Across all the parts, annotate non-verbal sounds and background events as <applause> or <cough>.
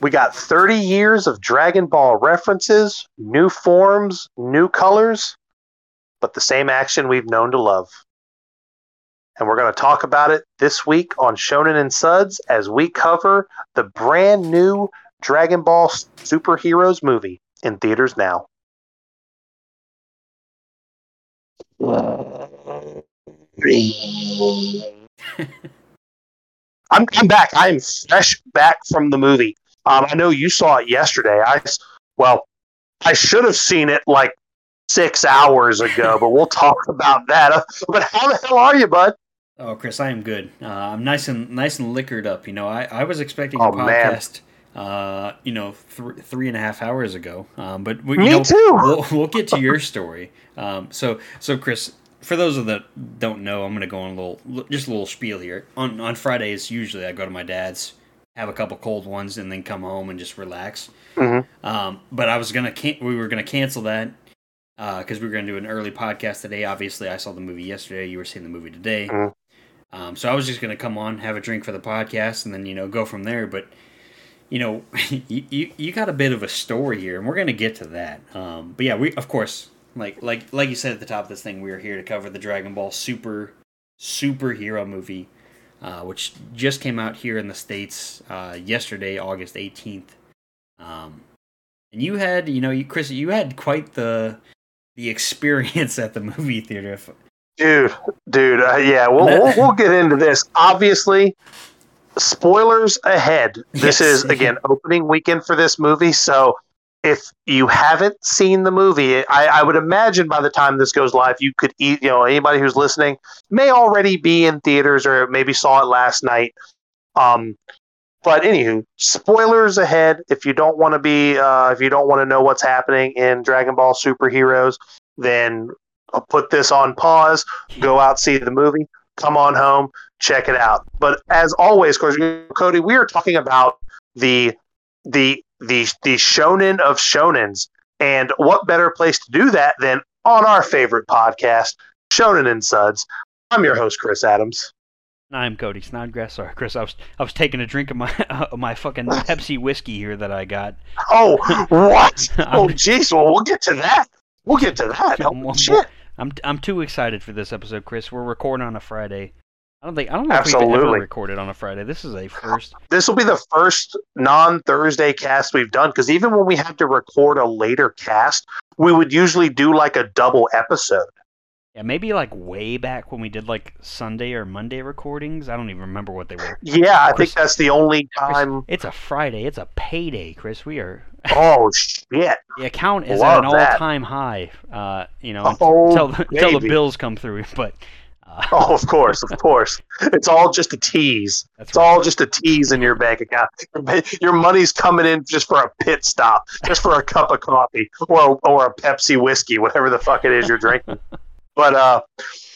We got 30 years of Dragon Ball references, new forms, new colors, but the same action we've known to love. And we're going to talk about it this week on Shonen and Suds as we cover the brand new Dragon Ball Superheroes movie in theaters now. I'm, I'm back. I am fresh back from the movie. Um, I know you saw it yesterday. I well, I should have seen it like six hours ago, <laughs> but we'll talk about that. <laughs> But how the hell are you, bud? Oh, Chris, I am good. Uh, I'm nice and nice and liquored up. You know, I, I was expecting oh, a podcast. Uh, you know, th- three and a half hours ago. Um, but we, me know, too. We'll, we'll get to your story. Um, so so Chris, for those of that don't know, I'm going to go on a little, just a little spiel here. On on Fridays, usually I go to my dad's, have a couple cold ones, and then come home and just relax. Mm-hmm. Um, but I was gonna, can- we were gonna cancel that because uh, we were gonna do an early podcast today. Obviously, I saw the movie yesterday. You were seeing the movie today. Mm-hmm. Um, so I was just gonna come on, have a drink for the podcast, and then you know go from there. But you know, <laughs> you, you, you got a bit of a story here, and we're gonna get to that. Um, but yeah, we of course like like like you said at the top of this thing, we are here to cover the Dragon Ball Super superhero movie, uh, which just came out here in the states uh, yesterday, August eighteenth. Um, and you had, you know, you Chris, you had quite the the experience at the movie theater. Dude, dude, uh, yeah, we'll, we'll we'll <laughs> get into this. Obviously, spoilers ahead. This yes. is again opening weekend for this movie, so if you haven't seen the movie, I, I, would imagine by the time this goes live, you could eat. You know, anybody who's listening may already be in theaters or maybe saw it last night. Um, but anywho, spoilers ahead. If you don't want to be, uh, if you don't want to know what's happening in Dragon Ball Superheroes, then I'll put this on pause. Go out see the movie. Come on home, check it out. But as always, Cody, we are talking about the the the the shonen of shonens. And what better place to do that than on our favorite podcast, Shonen and Suds. I'm your host, Chris Adams. I'm Cody Snodgrass. Sorry, Chris. I was I was taking a drink of my <laughs> uh, my fucking <laughs> Pepsi whiskey here that I got. Oh, <laughs> what? oh, jeez. Well, we'll get to that. We'll get to that. Oh, shit. I'm I'm too excited for this episode, Chris. We're recording on a Friday. I don't think I don't know Absolutely. if we've ever recorded on a Friday. This is a first. This will be the first non Thursday cast we've done because even when we had to record a later cast, we would usually do like a double episode. Yeah, maybe like way back when we did like Sunday or Monday recordings. I don't even remember what they were. Yeah, I Chris, think that's the only time. Chris, it's a Friday. It's a payday, Chris. We are. <laughs> Oh shit! the account is Love at an all-time high. Uh, you know, oh, until, until the bills come through. <laughs> But <laughs> oh, of course, of course. It's all just a tease. That's it's right. all just a tease in your bank account. Your money's coming in just for a pit stop, just for a cup of coffee or or a Pepsi whiskey, whatever the fuck it is you're drinking. <laughs> but uh,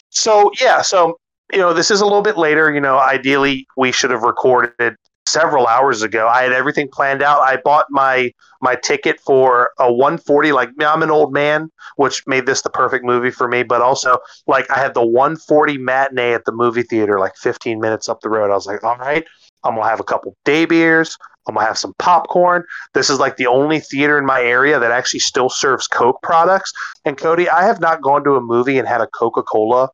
so yeah, so you know, this is a little bit later. You know, ideally we should have recorded several hours ago. I had everything planned out. I bought my my ticket for a 140. Like I'm an old man, which made this the perfect movie for me. But also, like I had the 140 matinee at the movie theater, like 15 minutes up the road. I was like, all right, I'm gonna have a couple day beers. I'm gonna have some popcorn. This is like the only theater in my area that actually still serves Coke products. And Cody, I have not gone to a movie and had a Coca Cola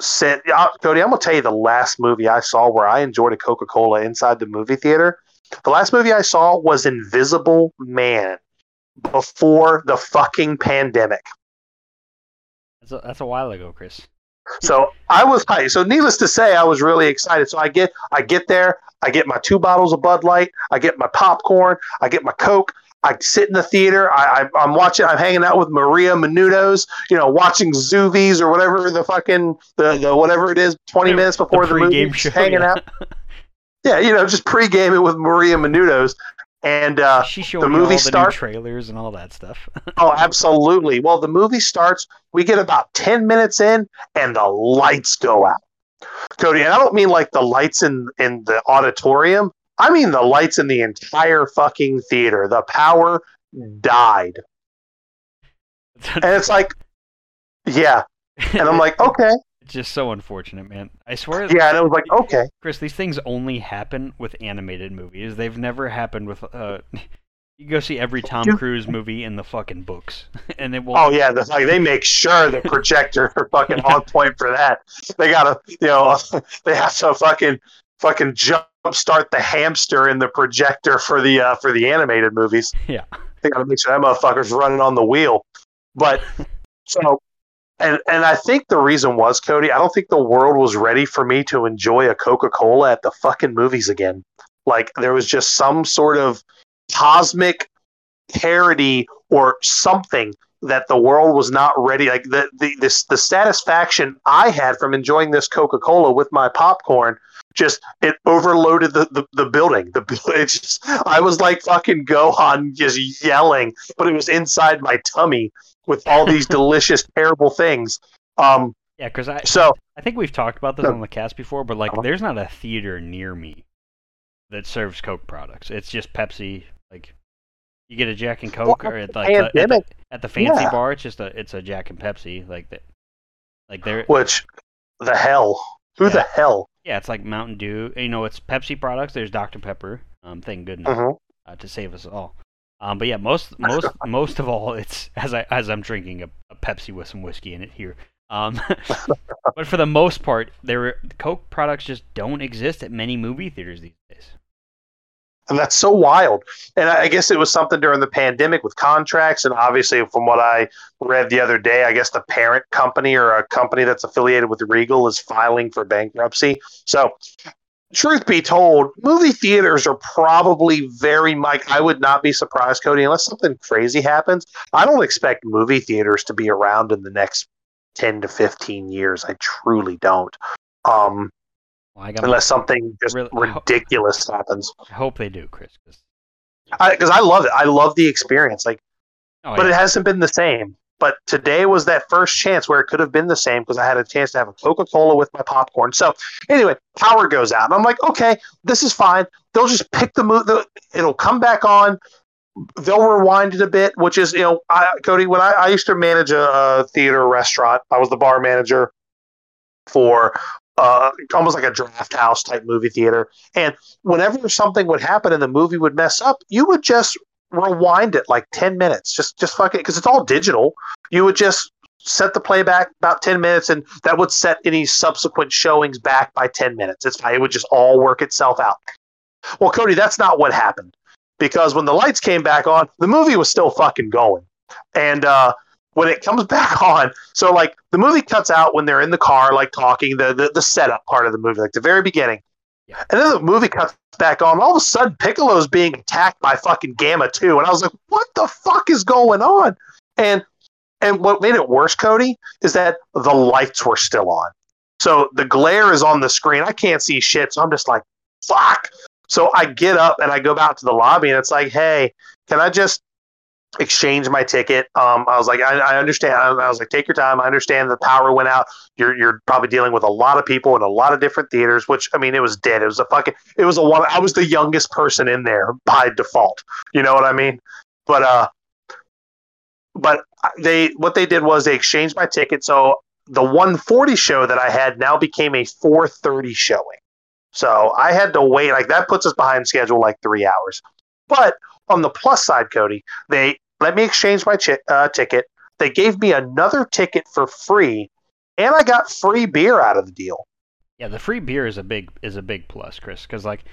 Said Cody, I'm gonna tell you the last movie I saw where I enjoyed a Coca Cola inside the movie theater. The last movie I saw was Invisible Man before the fucking pandemic. That's a, that's a while ago, Chris. So I was hyped. So needless to say, I was really excited. So I get I get there, I get my two bottles of Bud Light, I get my popcorn, I get my Coke, I sit in the theater. I, I, am watching. I'm hanging out with Maria Menounos. You know, watching Noovies or whatever the fucking the, the whatever it is. Twenty minutes before the, the movie, show, hanging yeah. out. <laughs> Yeah, you know, just pre-gaming with Maria Menounos. And uh, she the movie starts trailers and all that stuff. <laughs> oh, absolutely. Well, the movie starts. We get about ten minutes in, and the lights go out. Cody, and I don't mean like the lights in in the auditorium. I mean, the lights in the entire fucking theater. The power died. <laughs> and it's like, yeah. And I'm like, <laughs> okay. Just so unfortunate, man. I swear. Yeah, and it was like, okay, Chris, these things only happen with animated movies. They've never happened with. Uh, <laughs> you go see every Tom Cruise movie in the fucking books, <laughs> and it will. oh yeah, the, like they make sure the projector are <laughs> fucking on point for that. They gotta, you know, they have to fucking fucking jump start the hamster in the projector for the uh, for the animated movies. Yeah. they gotta make sure that motherfucker's running on the wheel. But so. And and I think the reason was Cody. I don't think the world was ready for me to enjoy a Coca Cola at the fucking movies again. Like there was just some sort of cosmic parody or something that the world was not ready. Like the the this the satisfaction I had from enjoying this Coca Cola with my popcorn. Just it overloaded the, the, the building. The <laughs> it's just I was like fucking Gohan just yelling, but it was inside my tummy with all these delicious, <laughs> terrible things. Um, Yeah, because I so I think we've talked about this No. on the cast before, but like, Uh-huh. there's not a theater near me that serves Coke products. It's just Pepsi. Like, you get a Jack and Coke, Well, or at, like the, at, the, at the fancy yeah. bar, it's just a it's a Jack and Pepsi. Like that. Like they're which the hell? Who the hell? yeah, it's like Mountain Dew. You know, it's Pepsi products. There's Dr Pepper. Um, thank goodness. Mhm. uh, to save us all. Um, but yeah, most most most of all, it's as I as I'm drinking a, a Pepsi with some whiskey in it here. Um, <laughs> but for the most part, there Coke products just don't exist at many movie theaters these days. And that's so wild. And I I guess it was something during the pandemic with contracts. And obviously, from what I read the other day, I guess the parent company or a company that's affiliated with Regal is filing for bankruptcy. So, truth be told, movie theaters are probably very much, I would not be surprised, Cody, unless something crazy happens. I don't expect movie theaters to be around in the next 10 to 15 years. I truly don't. Um, Well, I unless something just Really- I ho- ridiculous happens. I hope they do, Chris, because I, love it. I love the experience. Like, oh, but yeah. it hasn't been the same. But today was that first chance where it could have been the same because I had a chance to have a Coca Cola with my popcorn. So anyway, power goes out, and I'm like, okay, this is fine. They'll just pick the move. It'll come back on. They'll rewind it a bit, which is you know, I, Cody. When I, I used to manage a, a theater restaurant, I was the bar manager for uh, almost like a draft house type movie theater. And whenever something would happen and the movie would mess up, you would just rewind it like 10 minutes. Just just fuck it because it's all digital. You would just set the playback about 10 minutes and that would set any subsequent showings back by 10 minutes. It's fine. It would just all work itself out. Well, Cody, that's not what happened. Because when the lights came back on, the movie was still fucking going. And uh when it comes <laughs> back on, so like the movie cuts out when they're in the car, like talking, the the, the setup part of the movie, like the very beginning. And then the movie cuts back on. All of a sudden, Piccolo's being attacked by fucking Gamma 2. And I was like, what the fuck is going on? And and what made it worse, Cody, is that the lights were still on. So the glare is on the screen. I can't see shit. So I'm just like, fuck. So I get up and I go out to the lobby and it's like, hey, can I just exchange my ticket? Um, I was like, I, I understand. I, I was like, take your time. I understand the power went out. You're you're probably dealing with a lot of people in a lot of different theaters, which I mean, it was dead. It was a fucking. It was a one. I was the youngest person in there by default. You know what I mean? But uh, but they what they did was they exchanged my ticket. So the 140 show that I had now became a 430 showing. So I had to wait. Like that puts us behind schedule like three hours. But on the plus side, Cody, they let me exchange my chi- uh, ticket. They gave me another ticket for free, and I got free beer out of the deal. Yeah, the free beer is a big is a big plus, Chris, because like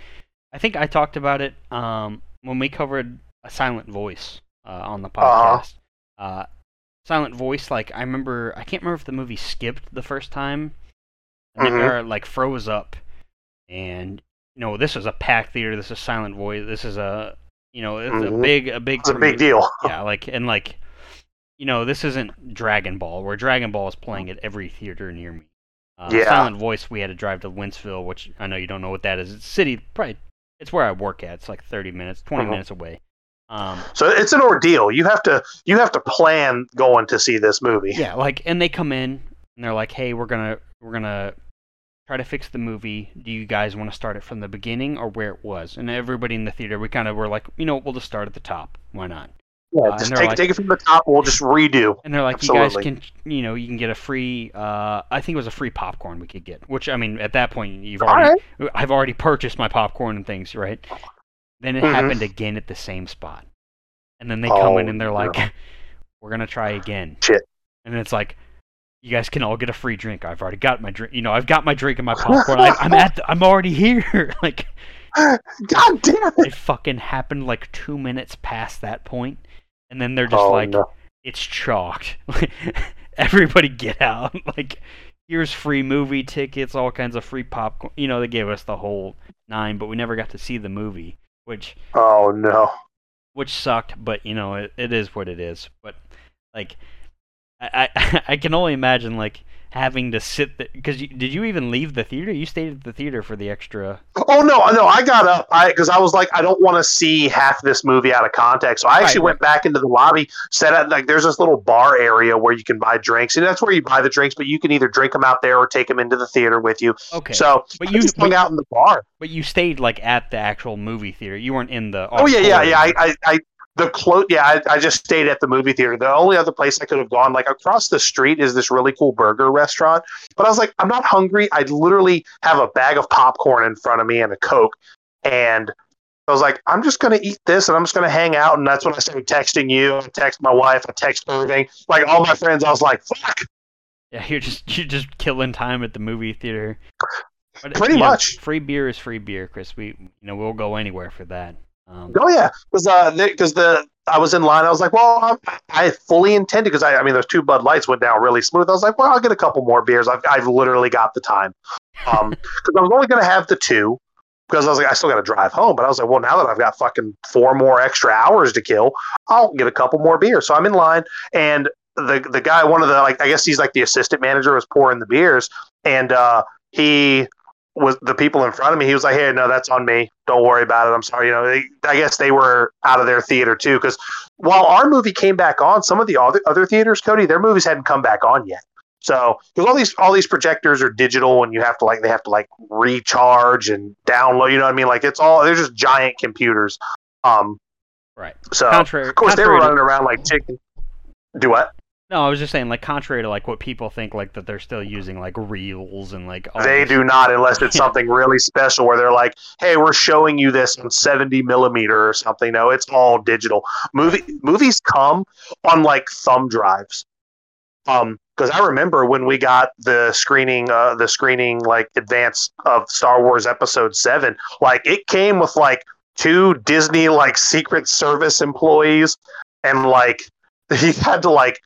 I think I talked about it um, when we covered a silent voice uh, on the Uh-huh. podcast. uh silent voice, like I remember, I can't remember if the movie skipped the first time, Mhm. or like froze up, and you know this is a packed theater. This is silent voice. This is a you know it's a Mhm. big a big It's a big deal. <laughs> yeah, like and like, you know, this isn't Dragon Ball, where Dragon Ball is playing at every theater near me. Uh, Yeah. Silent Voice, we had to drive to Wentzville, which I know you don't know what that is. It's a city, probably. It's where I work at. It's like 30 minutes, 20 Mhm. minutes away. Um, So it's an ordeal. You have to you have to plan going to see this movie. yeah, like, and they come in and they're like, "Hey, we're gonna we're gonna try to fix the movie. Do you guys want to start it from the beginning or where it was?" And everybody in the theater, we kind of were like, you know, we'll just start at the top. Why not? Yeah, Uh, just take, like- take it from the top. We'll just redo. And they're like, you guys can, you know, you can get a free. Uh, I think it was a free popcorn we could get. Which I mean, at that point, you've All already, right. I've already purchased my popcorn and things, right? Then it Mhm. happened again at the same spot, and then they come in Oh, and they're like, no. "We're gonna try again." Shit. And it's like, you guys can all get a free drink. I've already got my drink. You know, I've got my drink and my popcorn. Like, I'm at. The, I'm already here. <laughs> like, God damn it! it fucking happened like two minutes past that point, and then they're just oh, like, no. it's chalked. <laughs> Everybody get out. <laughs> like, here's free movie tickets, all kinds of free popcorn. You know, they gave us the whole nine, but we never got to see the movie, which Oh no. which sucked. But you know, it, it is what it is. But like, I I, <laughs> I can only imagine like having to sit because did you even leave the theater? You stayed at the theater for the extra. Oh no, uh, no! I got up I because I was like, I don't want to see half this movie out of context. So I actually Right, went back into the lobby, set at like there's this little bar area where you can buy drinks, and that's where you buy the drinks. But you can either drink them out there or take them into the theater with you. Okay, So but I you just hung out in the bar. but you stayed like at the actual movie theater. You weren't in the. Oh yeah, yeah, yeah. I. I, I the close. Yeah, I, I just stayed at the movie theater. The only other place I could have gone, like across the street, is this really cool burger restaurant. But I was like, I'm not hungry. I literally have a bag of popcorn in front of me and a coke, and I was like, I'm just gonna eat this and I'm just gonna hang out. And that's when I started texting you. I text my wife. I text Irving. Like all my friends, I was like, fuck. Yeah, <laughs> you're just you're just killing time at the movie theater. But, Pretty you know, much. free beer is free beer, Chris. We you know we'll go anywhere for that. Um, Oh yeah, because uh, because the I was in line. I was like, well, I, I fully intended because I, I mean, those two Bud Lights went down really smooth. I was like, well, I'll get a couple more beers. I've, I've literally got the time. Um, <laughs> because I was only going to have the two because I was like, I still got to drive home. But I was like, well, now that I've got fucking four more extra hours to kill, I'll get a couple more beers. So I'm in line, and the the guy, one of the like, I guess he's like the assistant manager, was pouring the beers, and uh, he was the people in front of me. He was like, "Hey, no, that's on me. Don't worry about it. I'm sorry." You know, they, I guess they were out of their theater too because while our movie came back on, some of the other other theaters, Cody, their movies hadn't come back on yet. So because all these all these projectors are digital and you have to like they have to like recharge and download. You know what I mean? Like it's all they're just giant computers. Um, right. so Contrary, of course they were contrary to- running around like chicken. Do what? No, I was just saying, like, contrary to like what people think, like that they're still using like reels and like. They do not unless it's something really special where they're like, "Hey, we're showing you this on 70 millimeter or something." No, it's all digital. Movie movies come on like thumb drives. Um, because I remember when we got the screening, uh, the screening like advance of Star Wars Episode Seven, like it came with like two Disney like Secret Service employees, and like <laughs> he had to like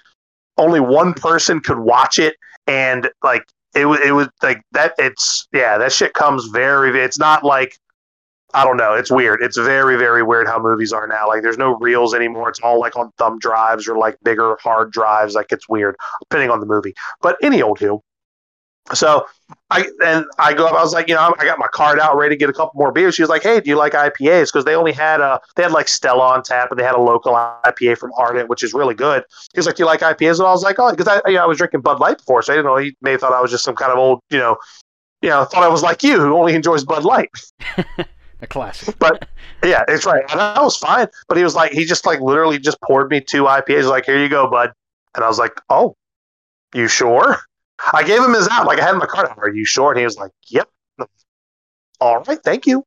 only one person could watch it, and like it was it was like that it's yeah that shit comes very it's not like i don't know it's weird. It's very very weird how movies are now. Like there's no reels anymore. It's all like on thumb drives or like bigger hard drives. Like it's weird depending on the movie. But any old who so i and i go up i was like you know i got my card out ready to get a couple more beers she was like hey do you like ipas because they only had a they had like stella on tap and they had a local ipa from ardent which is really good he was like, "Do you like IPAs?" And I was like, "Oh, because I, you know, I was drinking Bud Light before, so I didn't know he may have thought I was just some kind of old, you know, you know, thought I was like you who only enjoys Bud Light." <laughs> a classic. But yeah, it's right, and that was fine. But he was like, he just like literally just poured me two IPAs, like, "Here you go, bud," and I was like, "Oh, you sure?" I gave him his out, like I had my card. Are you sure? And he was like, "Yep." All right, thank you.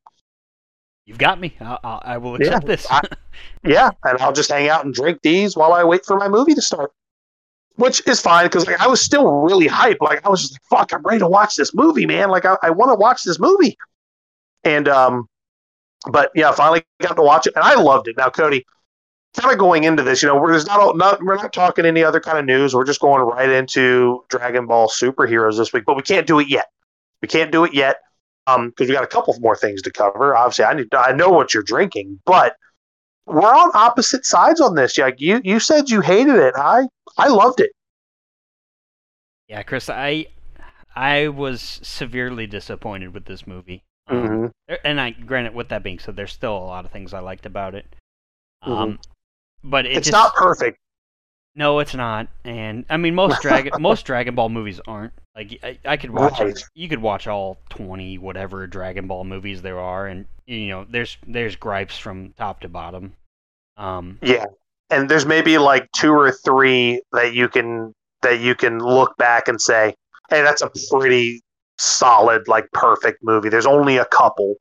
You've got me. I'll, I'll, I will Yeah, accept this. I- Yeah, and I'll just hang out and drink these while I wait for my movie to start. Which is fine because like, I was still really hyped. Like I was just like, "Fuck, I'm ready to watch this movie, man!" Like I, I want to watch this movie. And um, but yeah, finally got to watch it, and I loved it. Now, Cody, kind of going into this, you know, we're there's not, all- not we're not talking any other kind of news. We're just going right into Dragon Ball superheroes this week, but we can't do it yet. We can't do it yet um because we got a couple more things to cover. Obviously, I need I know what you're drinking, but we're on opposite sides on this. Like you, you said you hated it. I, I loved it. yeah, Chris, I I was severely disappointed with this movie. Um, Mm-hmm. there- and I granted, with that being said, there's still a lot of things I liked about it. Um, but it. It's just, not perfect. No, it's not. And I mean, most <laughs> Dragon most Dragon Ball movies aren't. Like I, I could watch Right. you could watch all twenty whatever Dragon Ball movies there are, and you know, there's there's gripes from top to bottom. Um, Yeah, and there's maybe like two or three that you can that you can look back and say, hey, that's a pretty solid, like perfect movie. There's only a couple.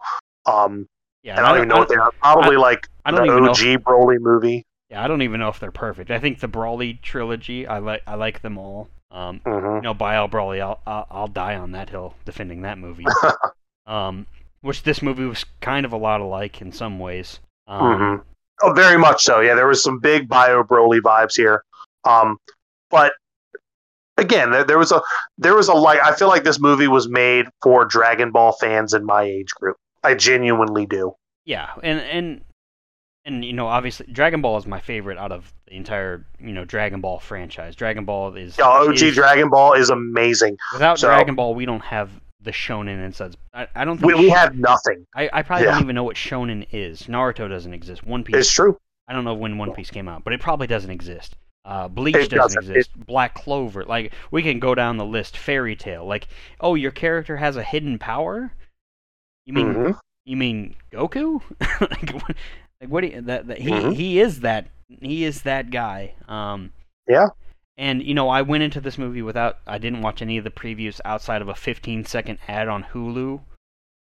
Um, Yeah, and I don't even know what they are. Probably like I don't even know OG Broly movie. Yeah, I don't even know if they're perfect. I think the Broly trilogy, I like, I like them all. Um, hmm you know, Bio Broly, I'll, I'll, I'll die on that hill defending that movie. <laughs> um, which this movie was kind of a lot alike in some ways. Um, hmm Oh, very much so. Yeah, there was some big Bio Broly vibes here. Um, but again, there, there was a there was a like. I feel like this movie was made for Dragon Ball fans in my age group. I genuinely do. Yeah, and and and you know, obviously, Dragon Ball is my favorite out of the entire you know Dragon Ball franchise. Dragon Ball is Yeah, OG is- Dragon Ball is amazing. Without so- Dragon Ball, we don't have the shonen and such. I, I don't think we sh- have nothing. I, I probably yeah. don't even know what shonen is. Naruto doesn't exist. One Piece. It's true. I don't know when One Piece came out, but it probably doesn't exist. Uh, Bleach doesn't, doesn't. exist. Black Clover, like we can go down the list. Fairy Tail, like oh, your character has a hidden power. You mean Mhm. you mean Goku? <laughs> like, what, like what? Do you, that, that he Mhm. he is that he is that guy. Um, Yeah. And you know, I went into this movie without I didn't watch any of the previews outside of a 15 second ad on Hulu.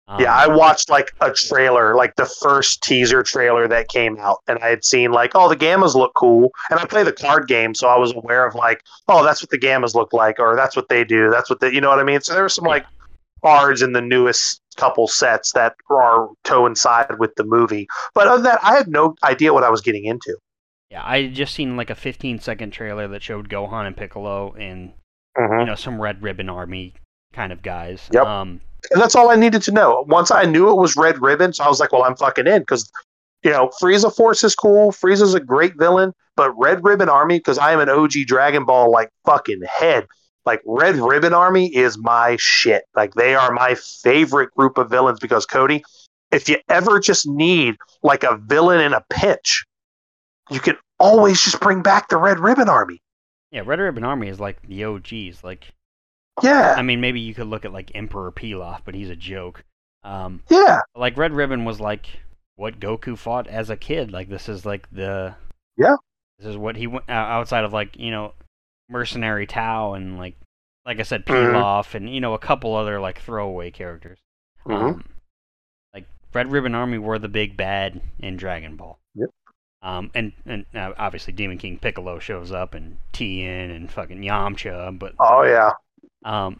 Um, Yeah, I watched like a trailer, like the first teaser trailer that came out, and I had seen like, oh, the gammas look cool, and I play the card game, so I was aware of like, oh, that's what the gammas look like, or that's what they do, that's what they, you know what I mean. So there were some like cards in the newest couple sets that are coincide with the movie, but other than that, I had no idea what I was getting into. yeah, I had just seen like a 15 second trailer that showed Gohan and Piccolo and Mhm. you know some Red Ribbon Army kind of guys. Yep. Um, And that's all I needed to know. Once I knew it was Red Ribbon, so I was like, well, I'm fucking in because, you know, Frieza Force is cool. Frieza's a great villain, but Red Ribbon Army, because I am an OG Dragon Ball like fucking head. Like Red Ribbon Army is my shit. Like they are my favorite group of villains because Cody, if you ever just need like a villain in a pinch, you can always just bring back the Red Ribbon Army. yeah, Red Ribbon Army is like the OGs. Like Yeah, I mean, maybe you could look at like Emperor Pilaf, but he's a joke. Um, yeah, like Red Ribbon was like what Goku fought as a kid. Like this is like the Yeah. This is what he went uh, outside of like you know mercenary Tao and like like I said Mhm. Pilaf and you know a couple other like throwaway characters. Mhm. Um, like Red Ribbon Army were the big bad in Dragon Ball. Yep. Um, and and uh, obviously Demon King Piccolo shows up and Tien and fucking Yamcha, but oh yeah. um,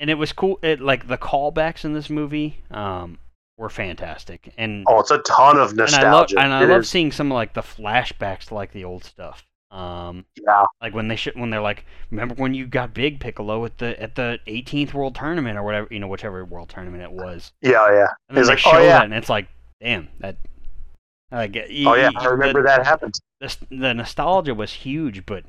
and it was cool. It like the callbacks in this movie um were fantastic, and Oh, it's a ton of and I love nostalgia. and I love seeing some of like the flashbacks to like the old stuff. Um, yeah. like when they should, when they're like, remember when you got big Piccolo at the at the 18th World Tournament or whatever you know whichever World Tournament it was, Yeah, yeah. and they like, show "Oh, yeah." that and it's like, damn that. Like, Oh yeah, I remember the, that happened. The, the nostalgia was huge, but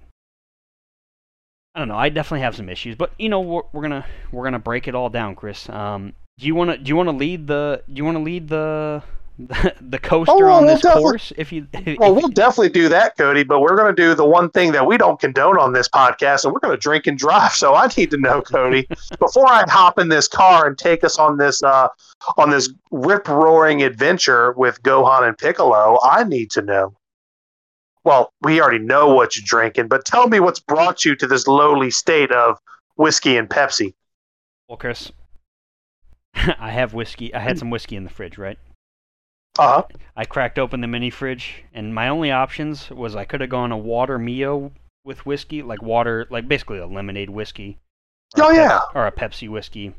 I don't know. I definitely have some issues, but you know we're, we're gonna we're gonna break it all down, Chris. Um, do you want to do you want to lead the do you want to lead the <laughs> the, coaster Oh, well, on we'll this course? If you <laughs> if, Well, we'll definitely do that, Cody. But we're going to do the one thing that we don't condone on this podcast, and we're going to drink and drive. <laughs> So I need to know, Cody, before I hop in this car and take us on this uh, on this rip roaring adventure with Gohan and Piccolo, I need to know. Well, we already know what you're drinking, but tell me what's brought you to this lowly state of whiskey and Pepsi. well, Chris, I have whiskey. I had some whiskey in the fridge, right? Uh huh. I cracked open the mini fridge, and my only options was I could have gone a water Mio with whiskey, like water, like basically a lemonade whiskey. Oh, yeah. or a Pepsi whiskey.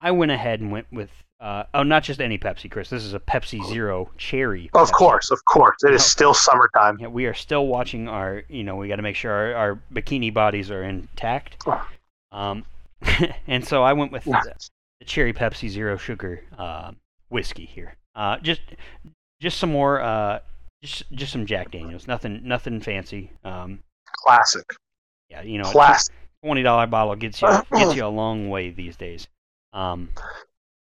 I went ahead and went with uh, oh, not just any Pepsi, Chris. This is a Pepsi Zero cherry. Of Pepsi. course, of course. It is still summertime. Yeah, we are still watching our. You know, we got to make sure our, our bikini bodies are intact. Um, <laughs> and so I went with the, the cherry Pepsi Zero sugar uh, whiskey here. Uh, just just some more. Uh, just just some Jack Daniels. Nothing nothing fancy. Um, Classic. yeah, you know, Classic. twenty dollar bottle gets you <clears throat> gets you a long way these days. Um,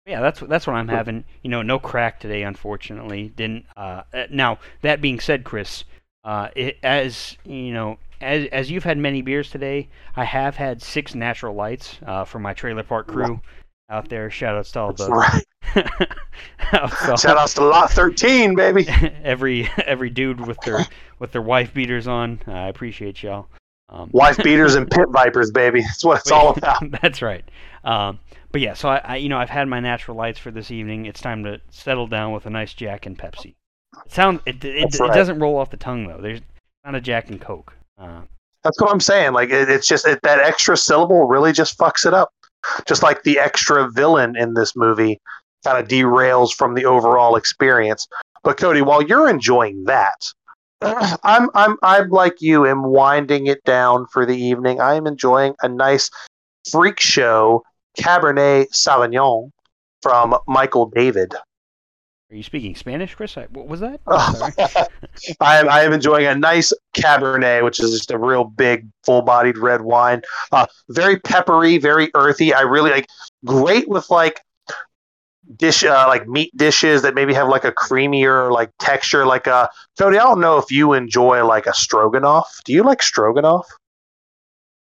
yeah, that's what that's what I'm having. You know, no crack today, unfortunately. Didn't. Uh, uh, now that being said, Chris, uh, it, as you know, as as you've had many beers today, I have had six natural lights uh, for my trailer park crew. out there. Shout out to all That's the <laughs> Shout outs to Lot 13, baby. <laughs> every every dude with their with their wife beaters on. I appreciate y'all. Um, Wife <laughs> beaters and pit vipers, baby. That's what it's all about. That's right. Um, but yeah, so I, I, you know, I've had my natural lights for this evening. It's time to settle down with a nice Jack and Pepsi. It sounds it it, it right. doesn't roll off the tongue though. There's not a Jack and Coke. Uh, That's what I'm saying. Like it, it's just it, that extra syllable really just fucks it up. Just like the extra villain in this movie kind of derails from the overall experience. But Cody, while you're enjoying that, <clears throat> I'm I'm I'm like you am winding it down for the evening. I am enjoying a nice freak show Cabernet Sauvignon from Michael David. are you speaking Spanish, Chris? I, what was that? <laughs> Oh. <laughs> I am, I am enjoying a nice Cabernet, which is just a real big, full-bodied red wine. Uh, very peppery, very earthy. I really like. Great with like dish, uh, like meat dishes that maybe have like a creamier like texture. Like uh, Cody, I don't know if you enjoy like a stroganoff. Do you like stroganoff?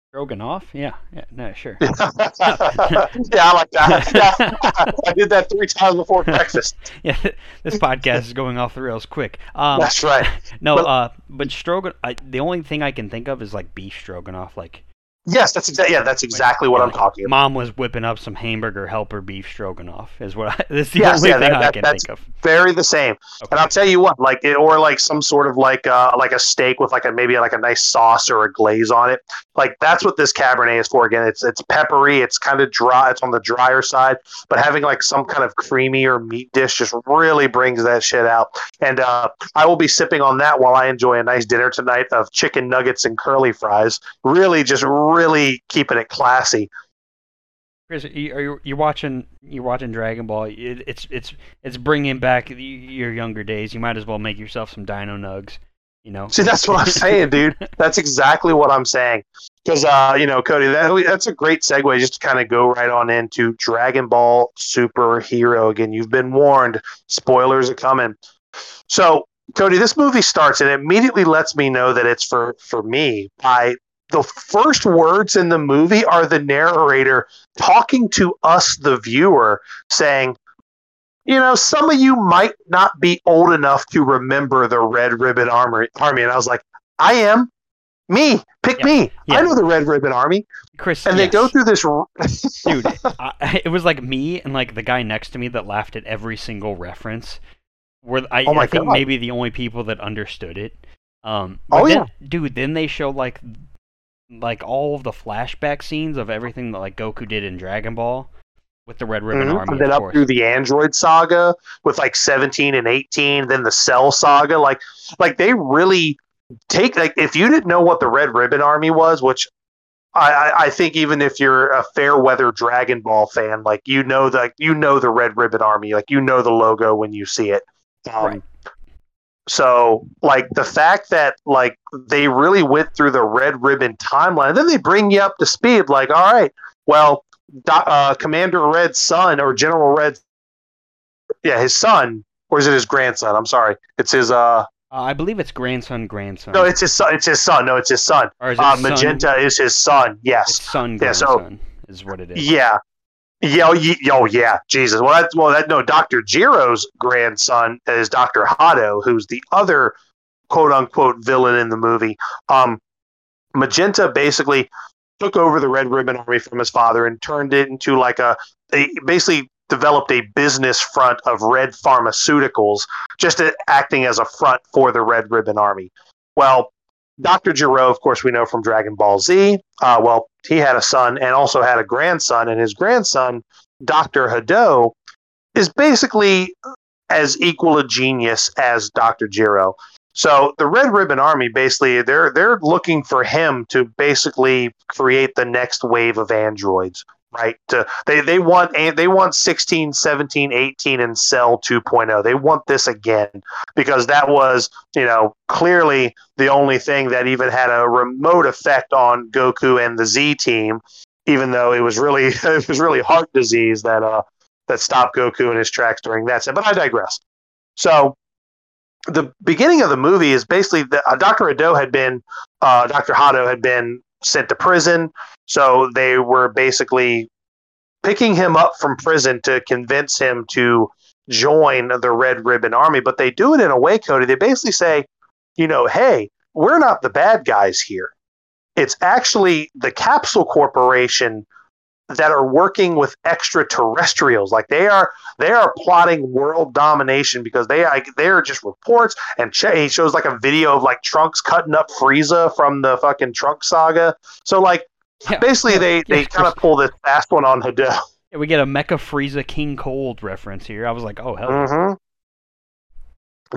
Stroganoff? Yeah, yeah, no, sure. <laughs> yeah, I like that. Yeah. <laughs> <laughs> I did that three times before breakfast. yeah, this podcast is going off the rails quick. Um, That's right. no, but- uh, but stroganoff. I, the only thing I can think of is like beef stroganoff, like Yes, that's exactly. Yeah, that's exactly what I'm talking about. Mom was whipping up some hamburger helper beef stroganoff. Is what I, <laughs> that's the Yes, only yeah, thing that- I can that's- think of. very the same. Okay. And I'll tell you what, like it, or like some sort of like uh like a steak with like a maybe like a nice sauce or a glaze on it. Like that's what this Cabernet is for. Again, it's it's peppery, it's kind of dry, it's on the drier side, but having like some kind of creamy or meat dish just really brings that shit out. And uh, I will be sipping on that while I enjoy a nice dinner tonight of chicken nuggets and curly fries. Really, just really keeping it classy. Chris, are you you watching you watching Dragon Ball? It, it's it's it's bringing back your younger days. You might as well make yourself some Dino Nugs. You know. See, that's what I'm saying, <laughs> dude. That's exactly what I'm saying. Because, uh, you know, Cody, that, that's a great segue just to kind of go right on into Dragon Ball Superhero. Again, you've been warned. Spoilers are coming. So, Cody, this movie starts and it immediately lets me know that it's for, for me by the first words in the movie are the narrator talking to us, the viewer, saying, you know, some of you might not be old enough to remember the Red Ribbon Army. Army, and I was like, I am. Me, pick Yeah. me. Yeah. I know the Red Ribbon Army, Chris, and they go through this. <laughs> dude. I, it was like me and like the guy next to me that laughed at every single reference. Were I, Oh my I think God. maybe the only people that understood it. Um, Oh, then, yeah. dude. Then they show like like all of the flashback scenes of everything that like Goku did in Dragon Ball with the Red Ribbon Mhm. Army. and then up course. through the Android saga with like 17 and 18, then the Cell saga. Like, like they really take like if you didn't know what the Red Ribbon Army was, which I, I, I think even if you're a fair weather Dragon Ball fan, like you know the you know the Red Ribbon Army, like you know the logo when you see it. Um, Right. So, like the fact that like they really went through the Red Ribbon timeline, then they bring you up to speed. Like, all right, well, uh, Commander Red's son or General Red, yeah, his son, or is it his grandson? I'm sorry, it's his. Uh, Uh, I believe it's grandson, grandson. no, it's his son. It's his son. No, it's his son. or is it Uh, son? Magenta is his son. Yes. It's son, Yeah, so- is what it is. Yeah. Yeah, oh, ye- oh yeah, Jesus. Well, that's well, that no. Doctor Gero's grandson is Doctor Hedo, who's the other quote unquote villain in the movie. Um, Magenta basically took over the Red Ribbon Army from his father and turned it into like a, a basically developed a business front of Red Pharmaceuticals, just acting as a front for the Red Ribbon Army. Well, Dr. Gero, of course, we know from Dragon Ball Z. Uh, well, he had a son and also had a grandson, and his grandson, Dr. Hedo, is basically as equal a genius as Dr. Gero. So the Red Ribbon Army basically they're they're looking for him to basically create the next wave of androids, right? To, they they want they want 16, 17, 18 and Cell 2.0. They want this again because that was, you know, clearly the only thing that even had a remote effect on Goku and the Z team, even though it was really <laughs> it was really heart disease that uh that stopped Goku in his tracks during that. Set. But I digress. So the beginning of the movie is basically that uh, Dr. Ado had been uh, Dr. Hedo had been sent to prison, so they were basically picking him up from prison to convince him to join the Red Ribbon Army. But they do it in a way, Cody. They basically say, you know, hey, we're not the bad guys here. It's actually the Capsule Corporation that are working with extraterrestrials. Like they are, they are plotting world domination because they like they are just reports. And he shows like a video of like Trunks cutting up Frieza from the fucking Trunk saga. So like yeah, basically, yeah, they yeah, they kind of pull this fast one on Hedo. We get a Mecha Frieza King Cold reference here. I was like, oh hell. Mm-hmm.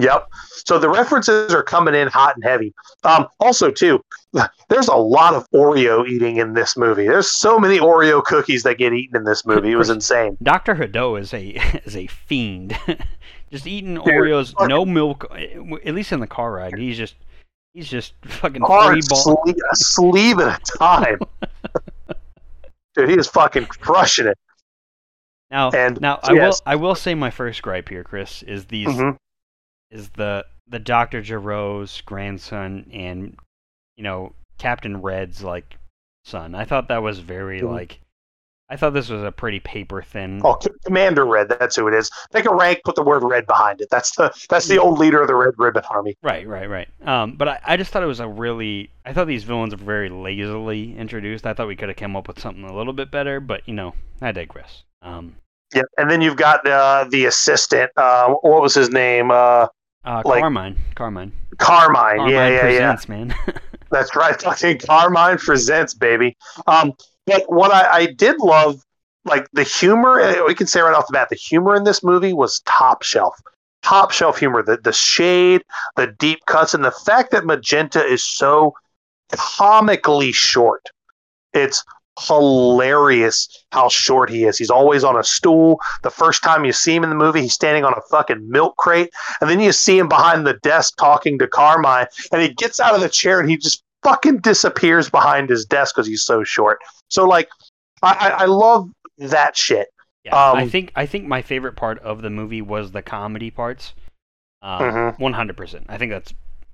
Yep. So the references are coming in hot and heavy. Um, also, too, <laughs> there's a lot of Oreo eating in this movie. There's so many Oreo cookies that get eaten in this <laughs> movie. It was insane. Doctor Hedo is a <laughs> is a fiend. just eating Oreos, no milk. At least in the car ride, he's just he's just fucking free ball. Sleeve, a sleeve at a time. <laughs> Dude, he is fucking crushing it. Now, and now I will I will say my first gripe here, Chris, is these mm-hmm. is the the Doctor Gero's grandson and you know Captain Red's like son. I thought that was very mm-hmm. like I thought this was a pretty paper thin. Oh, Commander Red, that's who it is. Take a rank, put the word red behind it. That's the that's the old leader of the Red Ribbon Army. Right, right, right. Um, but I, I just thought it was a really I thought these villains were very lazily introduced. I thought we could have come up with something a little bit better, but you know, I digress. Um, yeah, and then you've got uh, the assistant. Uh, what was his name? Uh, uh, like, Carmine. Carmine. Carmine. Carmine yeah, yeah, presents, yeah. man. <laughs> That's right. <laughs> Fucking Carmine presents, baby. Um, but what I, I did love, like the humor, eh, we can say right off the bat, the humor in this movie was top shelf. Top shelf humor. The the shade, the deep cuts, and the fact that Magenta is so comically short. It's hilarious how short he is. He's always on a stool. The first time you see him in the movie, he's standing on a fucking milk crate. And then you see him behind the desk talking to Carmine. And he gets out of the chair and he just fucking disappears behind his desk because he's so short. So like, I, I love that shit. Yeah, um, I think I think my favorite part of the movie was the comedy parts. Um, mm-hmm. One hundred percent. I think that's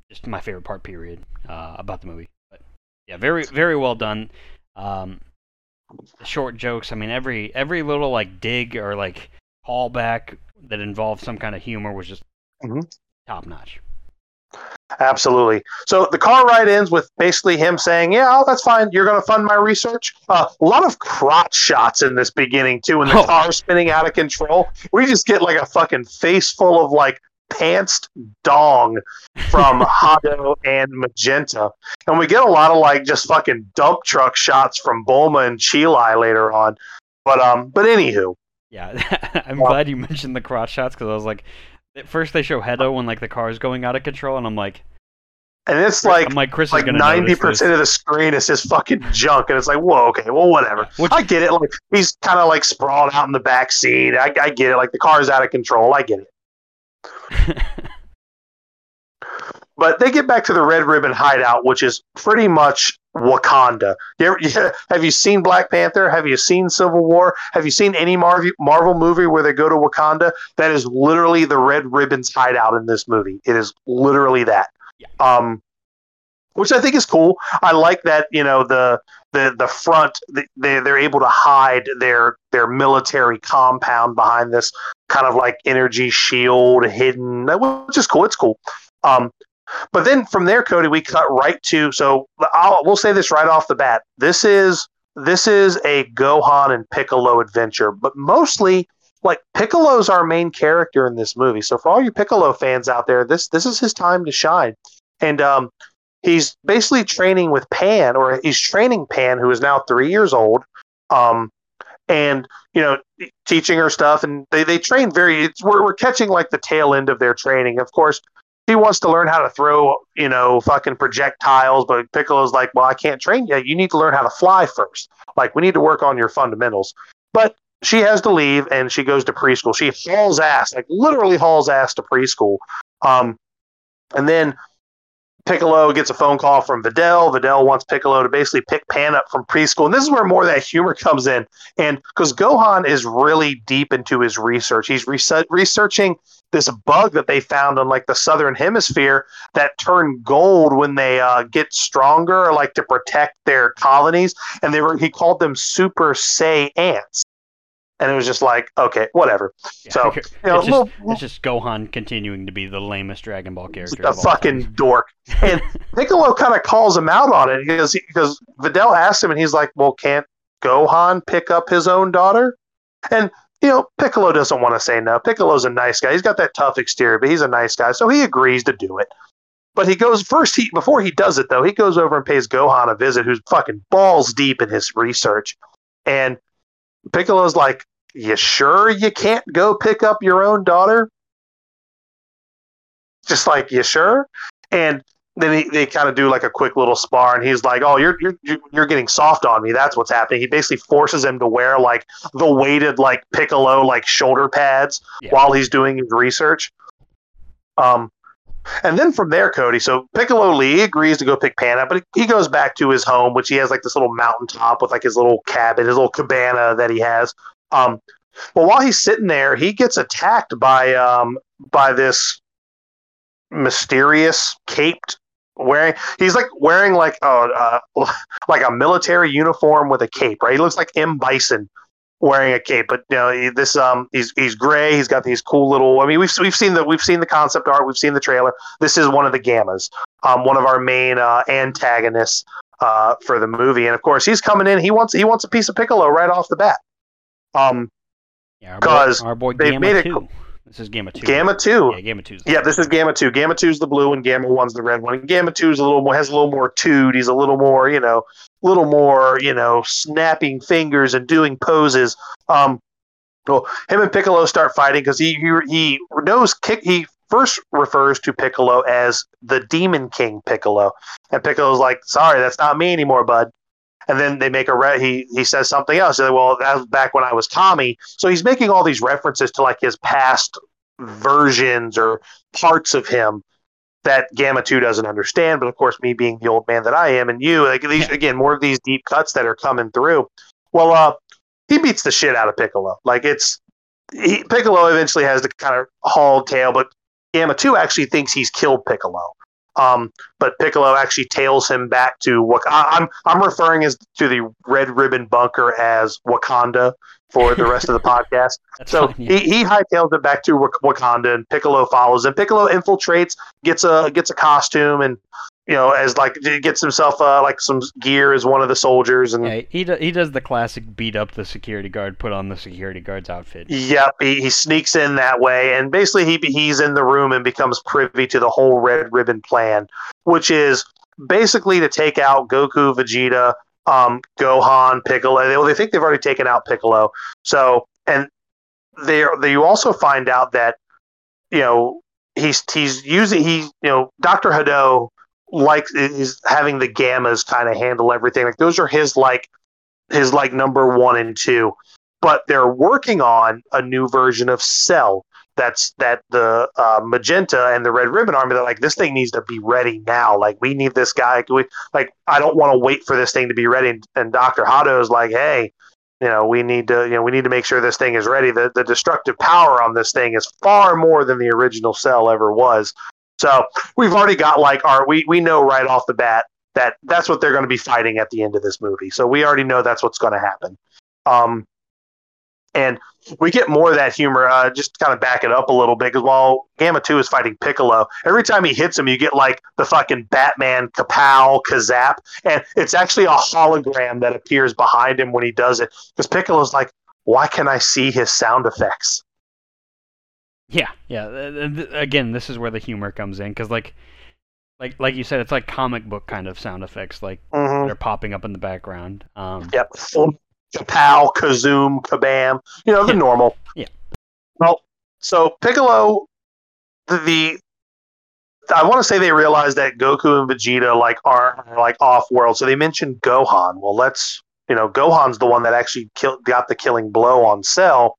just my favorite part. Period. Uh, about the movie. But yeah, very very well done. Um, short jokes. I mean, every every little like dig or like callback that involved some kind of humor was just mm-hmm. top notch. Absolutely. So the car ride ends with basically him saying, "Yeah, oh, that's fine. You're going to fund my research." Uh, a lot of crotch shots in this beginning too, when the oh. car's spinning out of control. We just get like a fucking face full of like pantsed dong from <laughs> Hedo and Magenta, and we get a lot of like just fucking dump truck shots from Bulma and Cheelai later on. But um, but anywho, yeah, <laughs> I'm glad you mentioned the crotch shots because I was like, at first they show Hedo when like the car is going out of control, and I'm like, and it's like I'm like Chris like ninety percent of the screen is just fucking junk, and it's like, whoa, okay, well, whatever. Which, I get it. Like he's kind of like sprawled out in the back seat. I, I get it. Like the car's out of control. I get it. <laughs> but they get back to the Red Ribbon Hideout, which is pretty much Wakanda. You ever, <laughs> have you seen Black Panther? Have you seen Civil War? Have you seen any Marvel Marvel movie where they go to Wakanda? That is literally the Red Ribbon's hideout in this movie. It is literally that. Yeah. Um, which I think is cool. I like that you know the the the front they they're able to hide their their military compound behind this kind of like energy shield hidden, which is cool. It's cool. Um, but then from there, Cody, we cut right to so I'll, we'll say this right off the bat. This is this is a Gohan and Piccolo adventure, but mostly like Piccolo's our main character in this movie. So for all you Piccolo fans out there, this this is his time to shine. And um, he's basically training with Pan, or he's training Pan, who is now three years old. Um, and you know, teaching her stuff, and they, they train very. we're we're catching like the tail end of their training. Of course, he wants to learn how to throw, you know, fucking projectiles, but Piccolo's like, well, I can't train yet. You need to learn how to fly first. Like, we need to work on your fundamentals. But she has to leave and she goes to preschool. She hauls ass, like literally hauls ass to preschool. Um, and then Piccolo gets a phone call from Videl. Videl wants Piccolo to basically pick Pan up from preschool. And this is where more of that humor comes in. And because Gohan is really deep into his research, he's researching this bug that they found on like the southern hemisphere that turn gold when they uh, get stronger, like to protect their colonies. And they were he called them Super Say ants. And it was just like, okay, whatever. Yeah, So, <laughs> it's, you know, just, little- it's just Gohan continuing to be the lamest Dragon Ball character. a fucking time. dork. <laughs> And Piccolo kind of calls him out on it because because Videl asks him, and he's like, "Well, can't Gohan pick up his own daughter?" And you know, Piccolo doesn't want to say no. Piccolo's a nice guy. He's got that tough exterior, but he's a nice guy, so he agrees to do it. But he goes first. He before he does it though, he goes over and pays Gohan a visit, who's fucking balls deep in his research. And Piccolo's like, "You sure you can't go pick up your own daughter?" Just like, "You sure?" And then he, they kind of do like a quick little spar, and he's like, "Oh, you're you're you're getting soft on me. That's what's happening." He basically forces him to wear like the weighted like Piccolo like shoulder pads Yeah. while he's doing his research. Um, and then from there, Cody. So Piccolo Lee agrees to go pick Pan up, but he goes back to his home, which he has like this little mountaintop with like his little cabin, his little cabana that he has. Um, but while he's sitting there, he gets attacked by um by this mysterious caped wearing he's like wearing like a uh, <laughs> like a military uniform with a cape right? He looks like m. Bison wearing a cape but you know this um he's he's gray he's got these cool little i mean we've we've seen the we've seen the concept art we've seen the trailer. This is one of the gammas um one of our main uh antagonists uh for the movie and of course he's coming in he wants he wants a piece of piccolo right off the bat um Yeah, our 'cause boy, our boy Gamma made it two. This is Gamma two. gamma 2 Yeah, Gamma two. Yeah, this is Gamma Two. Gamma Two's the blue, and Gamma One's the red one. And Gamma Two's a little more has a little more toot. He's a little more, you know, little more, you know, snapping fingers and doing poses. Um, well, him and Piccolo start fighting because he, he he knows kick. He first refers to Piccolo as the Demon King Piccolo, and Piccolo's like, "Sorry, that's not me anymore, bud." And then they make a re- he he says something else. Well, that was back when I was Kami. So he's making all these references to like his past versions or parts of him that Gamma 2 doesn't understand. But of course, me being the old man that I am and you, like these, again, more of these deep cuts that are coming through. Well, uh, he beats the shit out of Piccolo. Like it's, he, Piccolo eventually has the kind of hauled tail, but Gamma 2 actually thinks he's killed Piccolo. Um, but Piccolo actually tails him back to what I'm I'm referring as to the Red Ribbon Bunker as Wakanda for the rest of the <laughs> podcast. So fine, yeah. he, he hightails it back to Wakanda, and Piccolo follows. And Piccolo infiltrates, gets a gets a costume, and you know, as like he gets himself uh, like some gear as one of the soldiers. And Yeah, he do, he does the classic beat up the security guard, put on the security guard's outfit. Yep, he, he sneaks in that way, and basically he he's in the room and becomes privy to the whole Red Ribbon plan, which is basically to take out Goku, Vegeta, um, Gohan, Piccolo. They, well, they think they've already taken out Piccolo, so and they they also find out that you know he's he's using he you know Doctor Hedo likes is having the gammas kind of handle everything. Like those are his like his like number one and two but they're working on a new version of Cell. That's that the uh, Magenta and the Red Ribbon Army. They're like, this thing needs to be ready now. Like, we need this guy. We, like, I don't want to wait for this thing to be ready. And, and Doctor Hedo is like, hey, you know, we need to, you know, we need to make sure this thing is ready. The the destructive power on this thing is far more than the original Cell ever was. So we've already got like our we we know right off the bat that that's what they're going to be fighting at the end of this movie. So we already know that's what's going to happen. Um, and we get more of that humor. Uh, just kind of back it up a little bit, because while Gamma Two is fighting Piccolo, every time he hits him, you get like the fucking Batman kapow kazap, and it's actually a hologram that appears behind him when he does it. Because Piccolo's like, "Why can I see his sound effects?" Yeah, yeah. Again, this is where the humor comes in, because like, like like you said, it's like comic book kind of sound effects, like Mm-hmm. they're popping up in the background. Um, Yep. Kapow, kazoom, kabam. You know, the Yeah. normal. Yeah. Well, so Piccolo, the, the I want to say they realized that Goku and Vegeta like are, are like off world. So they mentioned Gohan. Well, let's you know, Gohan's the one that actually kill, got the killing blow on Cell.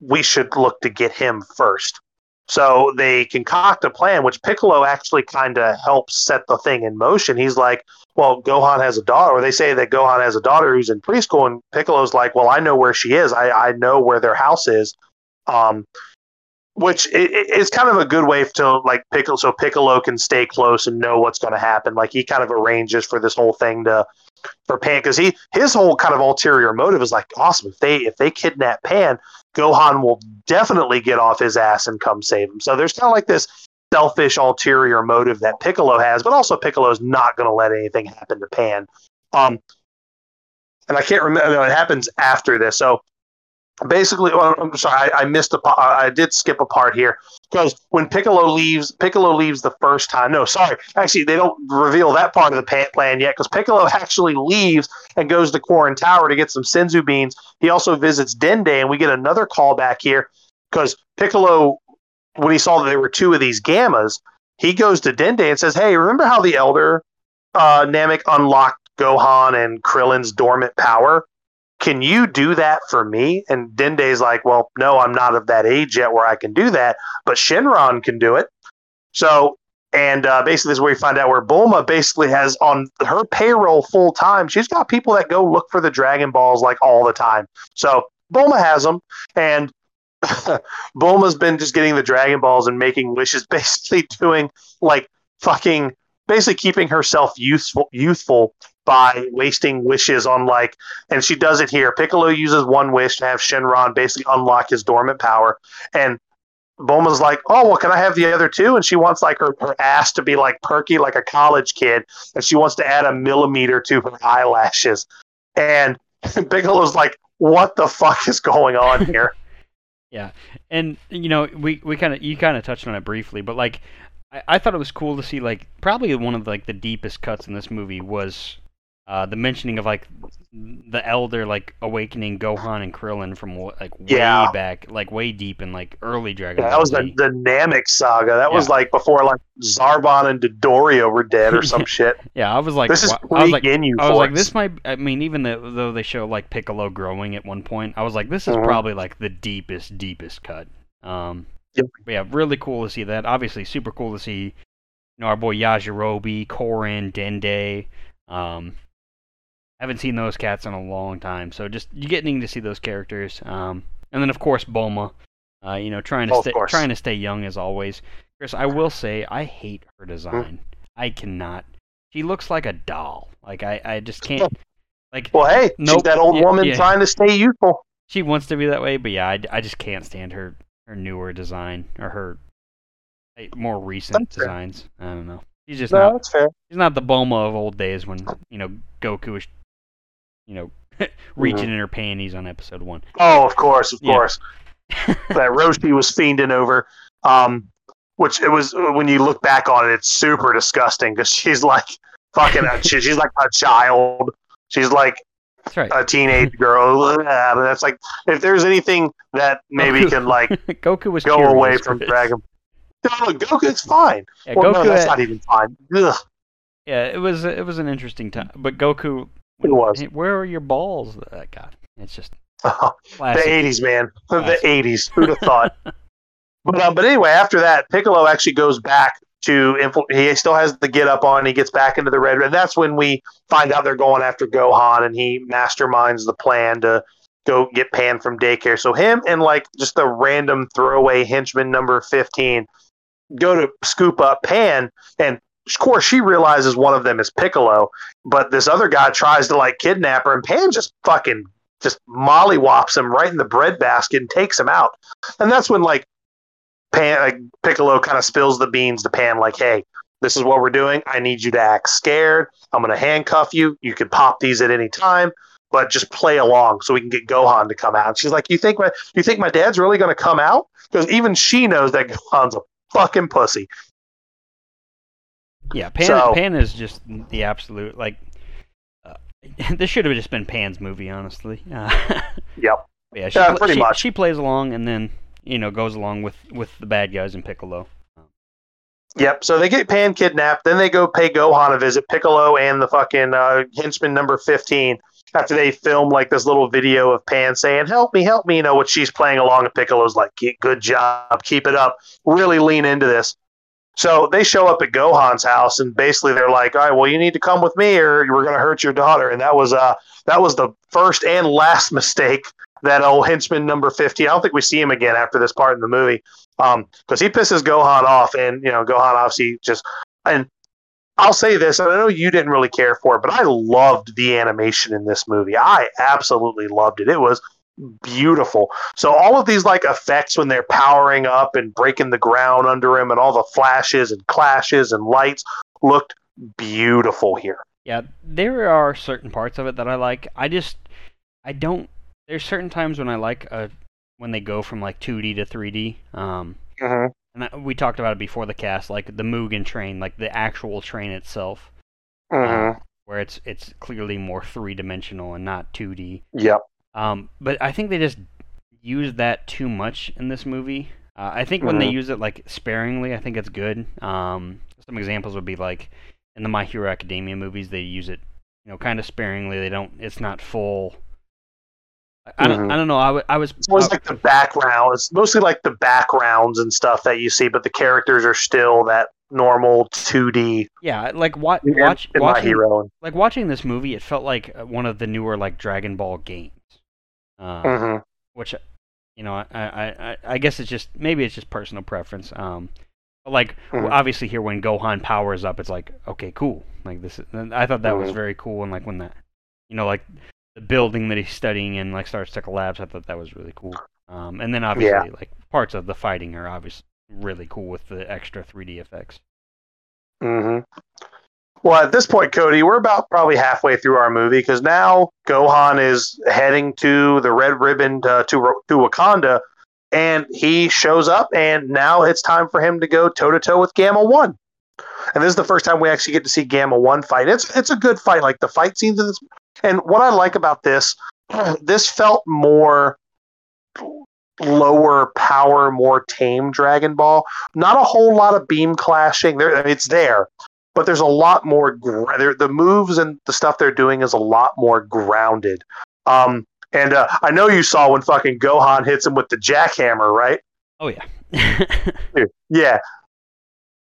We should look to get him first. So they concoct a plan, which Piccolo actually kind of helps set the thing in motion. He's like, well, Gohan has a daughter, or they say that Gohan has a daughter who's in preschool, and Piccolo's like, well, I know where she is. I, I know where their house is. Um, which is kind of a good way to like Piccolo, so Piccolo can stay close and know what's going to happen. Like he kind of arranges for this whole thing to for Pan because he his whole kind of ulterior motive is like awesome. If they if they kidnap Pan, Gohan will definitely get off his ass and come save him. So there's kind of like this selfish ulterior motive that Piccolo has, but also Piccolo's not going to let anything happen to Pan. Um, and I can't remember. No, it happens after this. So basically, well, I'm sorry, I, I missed a. I did skip a part here because when Piccolo leaves, Piccolo leaves the first time. No, sorry, actually, they don't reveal that part of the plan yet because Piccolo <laughs> actually leaves and goes to Korin Tower to get some Senzu beans. He also visits Dende, and we get another callback here because Piccolo, when he saw that there were two of these gammas, he goes to Dende and says, "Hey, remember how the Elder uh, Namek unlocked Gohan and Krillin's dormant power?" Can you do that for me? And Dende's like, well, no, I'm not of that age yet where I can do that, but Shenron can do it. So, and uh, basically, this is where we find out where Bulma basically has on her payroll full time. She's got people that go look for the Dragon Balls like all the time. So Bulma has them, and <laughs> Bulma's been just getting the Dragon Balls and making wishes, <laughs> basically doing like fucking, basically keeping herself youthful, youthful by wasting wishes on like, and she does it here. Piccolo uses one wish to have Shenron basically unlock his dormant power, and Bulma's like, oh well, can I have the other two? And she wants like her, her ass to be like perky like a college kid, and she wants to add a millimeter to her eyelashes. And <laughs> Piccolo's like, what the fuck is going on <laughs> here? yeah, and you know, we we kind of you kind of touched on it briefly, but like. I, I thought it was cool to see like probably one of like the deepest cuts in this movie was uh, the mentioning of like the elder like awakening Gohan and Krillin from like way yeah. back, like way deep in like early Dragon. Yeah, that was the, the Namek saga. That yeah. was like before like Zarbon and Dodoria were dead or some <laughs> shit. yeah, I was like, this is I was like, Ginyu I was like, this might. I mean, even though, though they show like Piccolo growing at one point, I was like, this is mm-hmm. probably like the deepest, deepest cut. Um, yep. yeah, really cool to see that. Obviously, super cool to see. You know, our boy Yajirobe, Korin, Dende. Um, haven't seen those cats in a long time, so just you getting to see those characters. Um, and then of course Bulma, uh, you know, trying to oh, stay trying to stay young as always. Chris, I will say I hate her hmm. design. I cannot. She looks like a doll. Like I, I just <laughs> can't. Like well, hey, nope, she's that old yeah, woman yeah. trying to stay youthful. She wants to be that way, but yeah, I, I just can't stand her her newer design or her like, more recent that's designs. Fair. I don't know. She's just no, not. That's fair. She's not the Bulma of old days when you know Goku was you know, <laughs> reaching mm-hmm. in her panties on episode one. Oh, of course, of yeah. course. <laughs> that Roshi was fiending over. Um, which it was when you look back on it, it's super disgusting because she's like fucking. she's like a child. She's like right. a teenage <laughs> girl. that's like if there's anything that maybe Goku. can like Goku was go away from Dragon. No, Goku's fine. Yeah, well, Goku, no, that's not even fine. Ugh. Yeah, it was it was an interesting time, but Goku it was. Where are your balls? That God, it's just oh, <laughs> the '80s, man. Classic. The '80s. Who'd have thought? <laughs> but um, but anyway, after that, Piccolo actually goes back to infl- he still has the get up on. He gets back into the red, and that's when we find out they're going after Gohan, and he masterminds the plan to go get Pan from daycare. So him and like just a random throwaway henchman number fifteen go to scoop up Pan, and of course, she realizes one of them is Piccolo, but this other guy tries to like kidnap her, and Pan just fucking just mollywops him right in the breadbasket and takes him out. And that's when like Pan like, Piccolo kind of spills the beans to Pan, like, "Hey, this is what we're doing. I need you to act scared. I'm going to handcuff you. You can pop these at any time." But just play along so we can get Gohan to come out. And she's like, "You think my you think my dad's really going to come out?" Because even she knows that Gohan's a fucking pussy. Yeah, Pan, so, Pan is just the absolute like. Uh, <laughs> this should have just been Pan's movie, honestly. <laughs> Uh, yep. Yeah, she, yeah, pretty she, much. She plays along and then you know goes along with with the bad guys in Piccolo. Yep. So they get Pan kidnapped. Then they go pay Gohan a visit. Piccolo and the fucking uh, henchman number fifteen. After they film like this little video of Pan saying, "Help me, help me," you know what she's playing along, and Piccolo's like, "Good job, keep it up." Really lean into this. So they show up at Gohan's house and basically they're like, "All right, well, you need to come with me, or we're going to hurt your daughter." And that was uh that was the first and last mistake that old henchman number fifty. I don't think we see him again after this part in the movie. because um, he pisses Gohan off, and you know Gohan obviously just and I'll say this, and I know you didn't really care for it, but I loved the animation in this movie. I absolutely loved it. It was beautiful. So all of these like effects when they're powering up and breaking the ground under him and all the flashes and clashes and lights looked beautiful here. Yeah, there are certain parts of it that I like. I just I don't there's certain times when I like a when they go from like 2D to 3D. Um uh-huh. and I, we talked about it before the cast like the Mugen train, like the actual train itself. Uh-huh. Uh, where it's it's clearly more three-dimensional and not 2D. Yep. Um, but I think they just use that too much in this movie. Uh, I think when they use it like sparingly, I think it's good. Um, some examples would be like in the My Hero Academia movies, they use it, you know, kind of sparingly. They don't. It's not full. I don't. Mm-hmm. I don't know. I, w- I was. It's always like the background. It's mostly like the backgrounds and stuff that you see, but the characters are still that normal 2D. Yeah, like wa- watch in watching, My Hero. Like watching this movie, it felt like one of the newer like Dragon Ball games. Uh, mm-hmm. Which, you know, I, I, I guess it's just maybe it's just personal preference. Um, but like mm-hmm. obviously here when Gohan powers up, it's like okay, cool. Like this, is, I thought that mm-hmm. was very cool. And like when that, you know, like the building that he's studying in like starts to collapse, I thought that was really cool. Um, and then obviously yeah. like parts of the fighting are obviously really cool with the extra 3D effects. Mm-hmm. Well, at this point, Cody, we're about probably halfway through our movie because now Gohan is heading to the Red Ribbon uh, to to Wakanda, and he shows up, and now it's time for him to go toe to toe with Gamma One. And this is the first time we actually get to see Gamma One fight. It's it's a good fight. Like the fight scenes in this, and what I like about this, <clears throat> this felt more lower power, more tame Dragon Ball. Not a whole lot of beam clashing. There, it's there, but there's a lot more. Gr- the moves and the stuff they're doing is a lot more grounded. Um, and uh, I know you saw when fucking Gohan hits him with the jackhammer, right? Oh yeah, <laughs> yeah.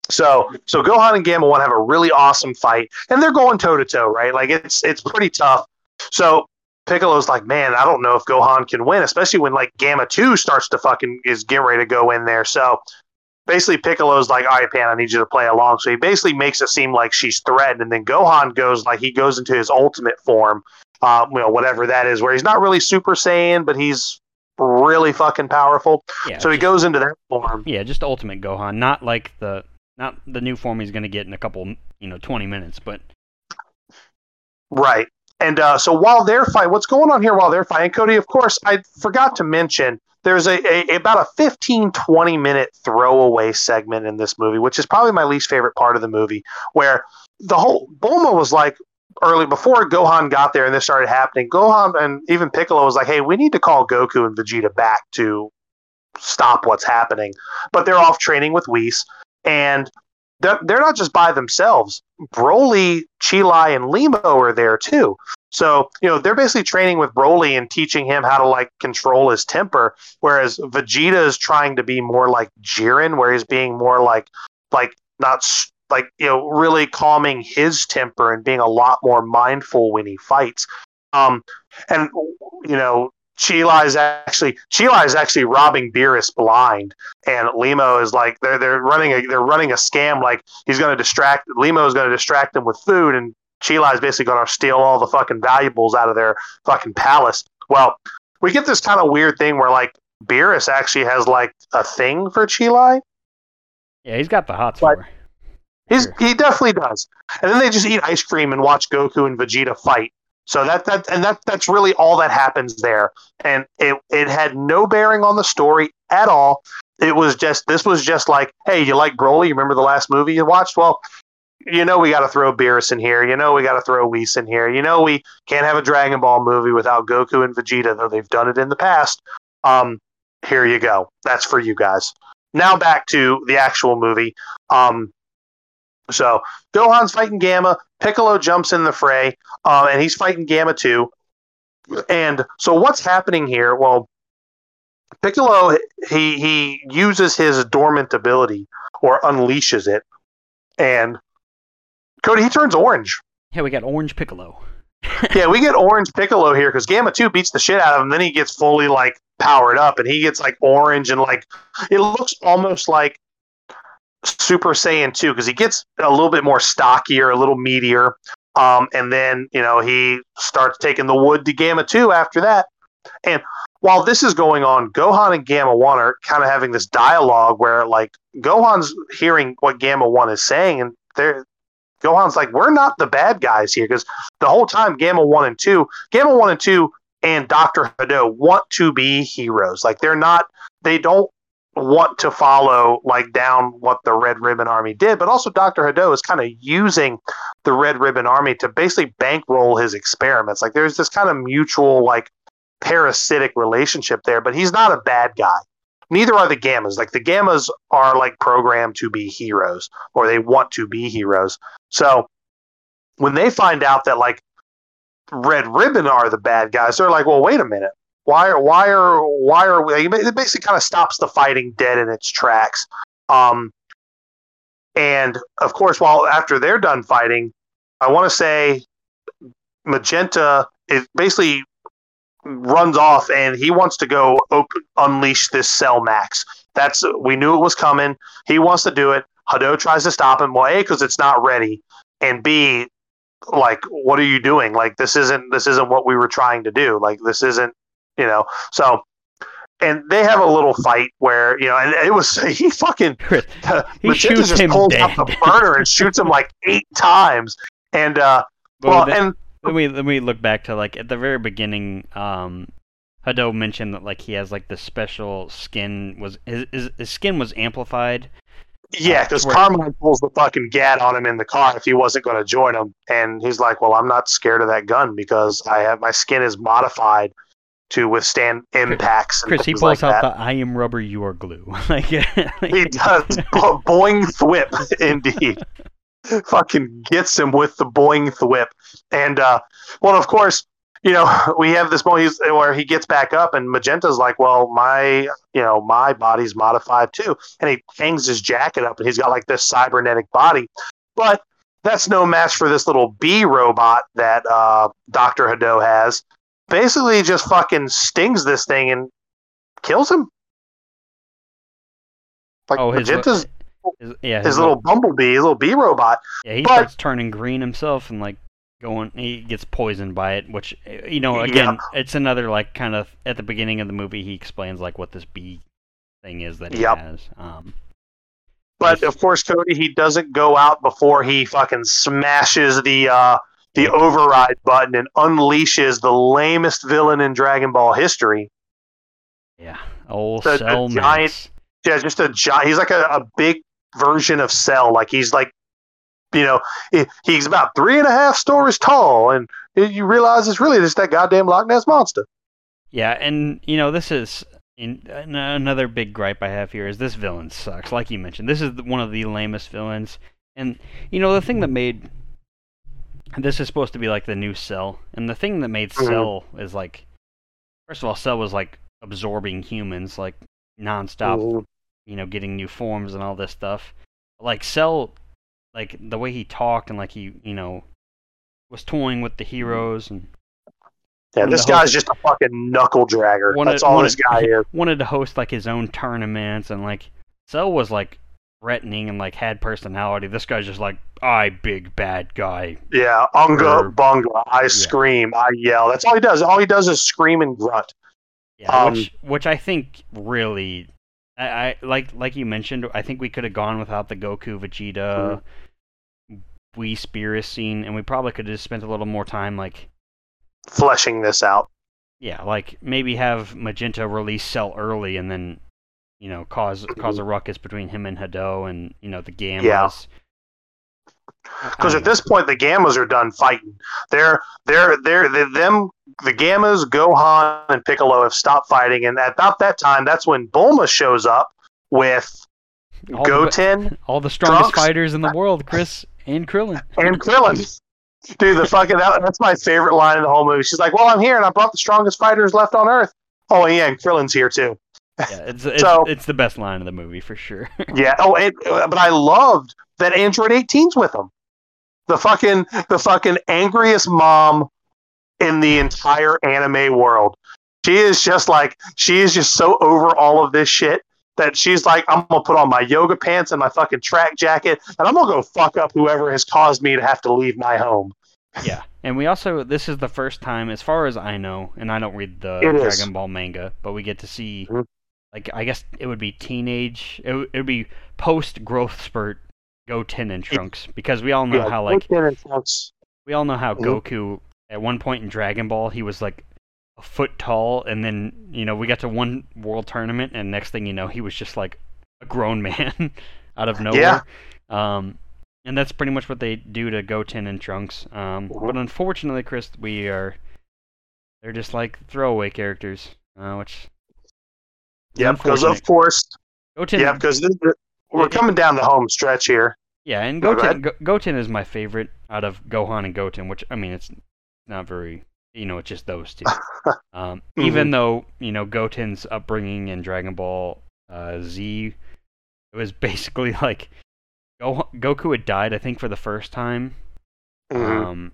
So so Gohan and Gamma One have a really awesome fight, and they're going toe to toe, right? Like it's it's pretty tough. So Piccolo's like, man, I don't know if Gohan can win, especially when like Gamma Two starts to fucking is getting ready to go in there. So basically Piccolo's like, all right, Pan, I need you to play along. So he basically makes it seem like she's threatened, and then Gohan goes like he goes into his ultimate form, uh, you know, whatever that is, where he's not really Super Saiyan, but he's really fucking powerful. Yeah, so he goes into that form. Yeah, just ultimate Gohan, not like the not the new form he's going to get in a couple, you know, twenty minutes, but right. And uh, so while they're fighting, what's going on here while they're fighting, Cody? Of course, I forgot to mention there's a, a, about a 15 20 minute throwaway segment in this movie which is probably my least favorite part of the movie where the whole Bulma was like early before Gohan got there and this started happening Gohan and even Piccolo was like hey we need to call Goku and Vegeta back to stop what's happening. But they're off training with Whis and they're, they're not just by themselves. Broly Cheelai and Lemo are there too so, you know, they're basically training with Broly and teaching him how to like control his temper, whereas Vegeta is trying to be more like Jiren, where he's being more like like not like you know really calming his temper and being a lot more mindful when he fights. Um, and you know, Cheelai is actually Cheelai is actually robbing Beerus blind, and Lemo is like they're they're running a they're running a scam like he's going to distract Lemo is going to distract them with food, and Cheelai is basically going to steal all the fucking valuables out of their fucking palace. Well, we get this kind of weird thing where like Beerus actually has like a thing for Cheelai. Yeah, he's got the hot her. He's he definitely does. And then they just eat ice cream and watch Goku and Vegeta fight. So that that and that that's really all that happens there. And it it had no bearing on the story at all. It was just this was just like, hey, you like Broly? You remember the last movie you watched? Well, you know we got to throw Beerus in here. You know we got to throw Whis in here. You know we can't have a Dragon Ball movie without Goku and Vegeta, though they've done it in the past. Um, here you go. That's for you guys. Now back to the actual movie. Um, so Gohan's fighting Gamma. Piccolo jumps in the fray, uh, and he's fighting Gamma too. And so what's happening here? Well, Piccolo he he uses his dormant ability or unleashes it, and Cody, he turns orange. Yeah, we got Orange Piccolo. <laughs> yeah, we get Orange Piccolo here because Gamma 2 beats the shit out of him. Then he gets fully, like, powered up, and he gets like orange and like it looks almost like Super Saiyan 2 because he gets a little bit more stockier, a little meatier. Um, and then, you know, he starts taking the wood to Gamma 2 after that. And while this is going on, Gohan and Gamma 1 are kind of having this dialogue where, like, Gohan's hearing what Gamma 1 is saying, and they're. Gohan's like, we're not the bad guys here because the whole time Gamma 1 and 2, Gamma 1 and 2 and Dr. Hedo want to be heroes. Like, they're not, they don't want to follow like down what the Red Ribbon Army did, but also Dr. Hedo is kind of using the Red Ribbon Army to basically bankroll his experiments. Like there's this kind of mutual like parasitic relationship there, but he's not a bad guy. Neither are the Gammas. Like the Gammas are like programmed to be heroes or they want to be heroes. So when they find out that like Red Ribbon are the bad guys, they're like, well, wait a minute why are why are why are we? It basically kind of stops the fighting dead in its tracks. Um, and of course, while after they're done fighting, I want to say Magenta is basically runs off and he wants to go open, unleash this cell max. That's we knew it was coming. He wants to do it. Hedo tries to stop him. Well, a because it's not ready, and b like what are you doing? Like this isn't this isn't what we were trying to do. Like this isn't you know. So, and they have a little fight where you know, and it was <laughs> he fucking uh, <laughs> he <laughs> shoots just him pulls dead. out the burner and shoots him like eight times, and uh, well, well and let me let me look back to like at the very beginning. Um, Hedo mentioned that like he has like the special skin was his his, his skin was amplified. Yeah, because uh, Carmine pulls the fucking gat on him in the car if he wasn't going to join him, and he's like, "Well, I'm not scared of that gun because I have my skin is modified to withstand impacts. Chris, he pulls like out that. the "I am rubber, you are glue." <laughs> like, he <laughs> does. boing thwip, <laughs> indeed. <laughs> Fucking gets him with the boing thwip, and uh, well, of course, you know <laughs> we have this moment where he gets back up, and Magenta's like, "Well, my, you know, my body's modified too," and he hangs his jacket up, and he's got like this cybernetic body, but that's no match for this little bee robot that uh, Doctor Hedo has. Basically just fucking stings this thing and kills him. Like oh, his, Magenta's, his, yeah, his, his little, little bumblebee, his little bee robot. Yeah, he but, starts turning green himself and like going. He gets poisoned by it, which you know, again, yeah. it's another like kind of at the beginning of the movie he explains like what this bee thing is that he yep. has. Um, but of course, Cody, he doesn't go out before he fucking smashes the uh, the override button and unleashes the lamest villain in Dragon Ball history. Yeah, old the giant. Yeah, just a giant. He's like a, a big version of Cell. Like he's like, you know, he, he's about three and a half stories tall, and you realize it's really just that goddamn Loch Ness monster. Yeah, and you know this is in, another big gripe I have here is this villain sucks. Like you mentioned, this is one of the lamest villains, and you know the thing that made this is supposed to be like the new Cell, and the thing that made mm-hmm. Cell is like, first of all, Cell was like absorbing humans like nonstop, mm-hmm. You know, getting new forms and all this stuff. Like Cell, like the way he talked and like he, you know, was toying with the heroes and. Yeah, this guy's host, just a fucking knuckle dragger. Wanted, That's all wanted, this guy <laughs> is. Wanted to host like his own tournaments and like Cell was like threatening and like had personality. This guy's just like, I big bad guy. Yeah, unga or, bunga. I yeah. scream, I yell. That's all he does. All he does is scream and grunt. Yeah, um, which, which I think really, I, I, like like you mentioned. I think we could have gone without the Goku Vegeta, mm-hmm. Whis Beerus scene, and we probably could have just spent a little more time like fleshing this out. Yeah, like maybe have Magenta release Cell early, and then you know, cause cause a ruckus between him and Hedo and you know the Gammas. Yeah. Because at this point, the Gammas are done fighting. They're they're they're, they're them. The Gammas, Gohan, and Piccolo have stopped fighting, and at about that time, that's when Bulma shows up with all Goten, the, <laughs> all the strongest Trunks, fighters in the world, Chris and Krillin, and Krillin. Dude, the fucking that, that's my favorite line in the whole movie. She's like, "Well, I'm here, and I brought the strongest fighters left on Earth." Oh, yeah, and Krillin's here too. Yeah, it's it's, so, it's the best line of the movie for sure. <laughs> yeah. Oh, it, but I loved that Android 18's with him. The fucking the fucking angriest mom in the entire anime world. She is just like she is just so over all of this shit that she's like, I'm gonna put on my yoga pants and my fucking track jacket, and I'm gonna go fuck up whoever has caused me to have to leave my home. Yeah, and we also this is the first time, as far as I know, and I don't read the it Dragon is. Ball manga, but we get to see, mm-hmm. Like, I guess it would be teenage, it, would, it would be post growth spurt Goten and Trunks, because we all know yeah, how like we all know how mm-hmm. Goku at one point in Dragon Ball he was like a foot tall, and then you know we got to one world tournament, and next thing you know he was just like a grown <laughs> man out of nowhere. Yeah. Um, and that's pretty much what they do to Goten and Trunks. Um, mm-hmm. but unfortunately, Chris, we are they're just like throwaway characters, uh, which yeah, because of course, Goten. Yeah, because we're coming down the home stretch here. Yeah, and Goten, Go, Goten is my favorite out of Gohan and Goten, which I mean, it's not very you know, it's just those two. <laughs> Um, mm-hmm. Even though you know Goten's upbringing in Dragon Ball uh, Z, it was <laughs> basically like Go- Goku had died, I think, for the first time. Mm-hmm. Um,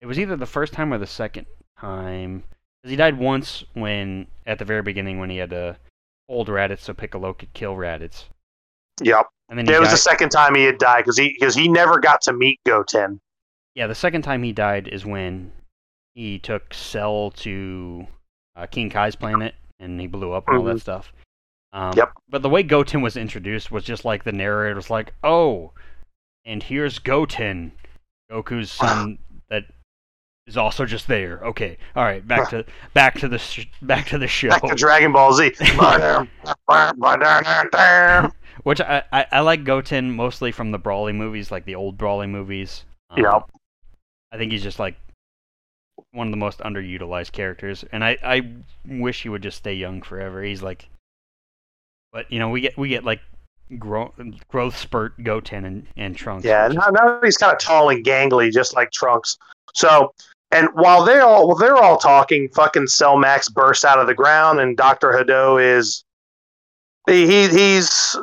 it was either the first time or the second time. Because he died once when, at the very beginning, when he had to hold Raditz so Piccolo could kill Raditz. Yep. And then it was the second time he had died because he because he never got to meet Goten. Yeah, the second time he died is when he took Cell to uh, King Kai's planet and he blew up and all mm-hmm. that stuff. Um, yep. But the way Goten was introduced was just like the narrator was like, "Oh, and here's Goten, Goku's son <sighs> that is also just there." Okay, all right, back to back to the sh- back to the show. <laughs> Back to Dragon Ball Z. <laughs> <laughs> Which I, I, I like Goten mostly from the Broly movies, like the old Broly movies. Um, yep. I think he's just like one of the most underutilized characters, and I I wish he would just stay young forever. He's like, but you know we get we get like growth growth spurt Goten and, and Trunks. Yeah, now, now he's kind of tall and gangly, just like Trunks. So, and while they all while they're all talking, fucking Cell Max bursts out of the ground, and Doctor Hedo is he he's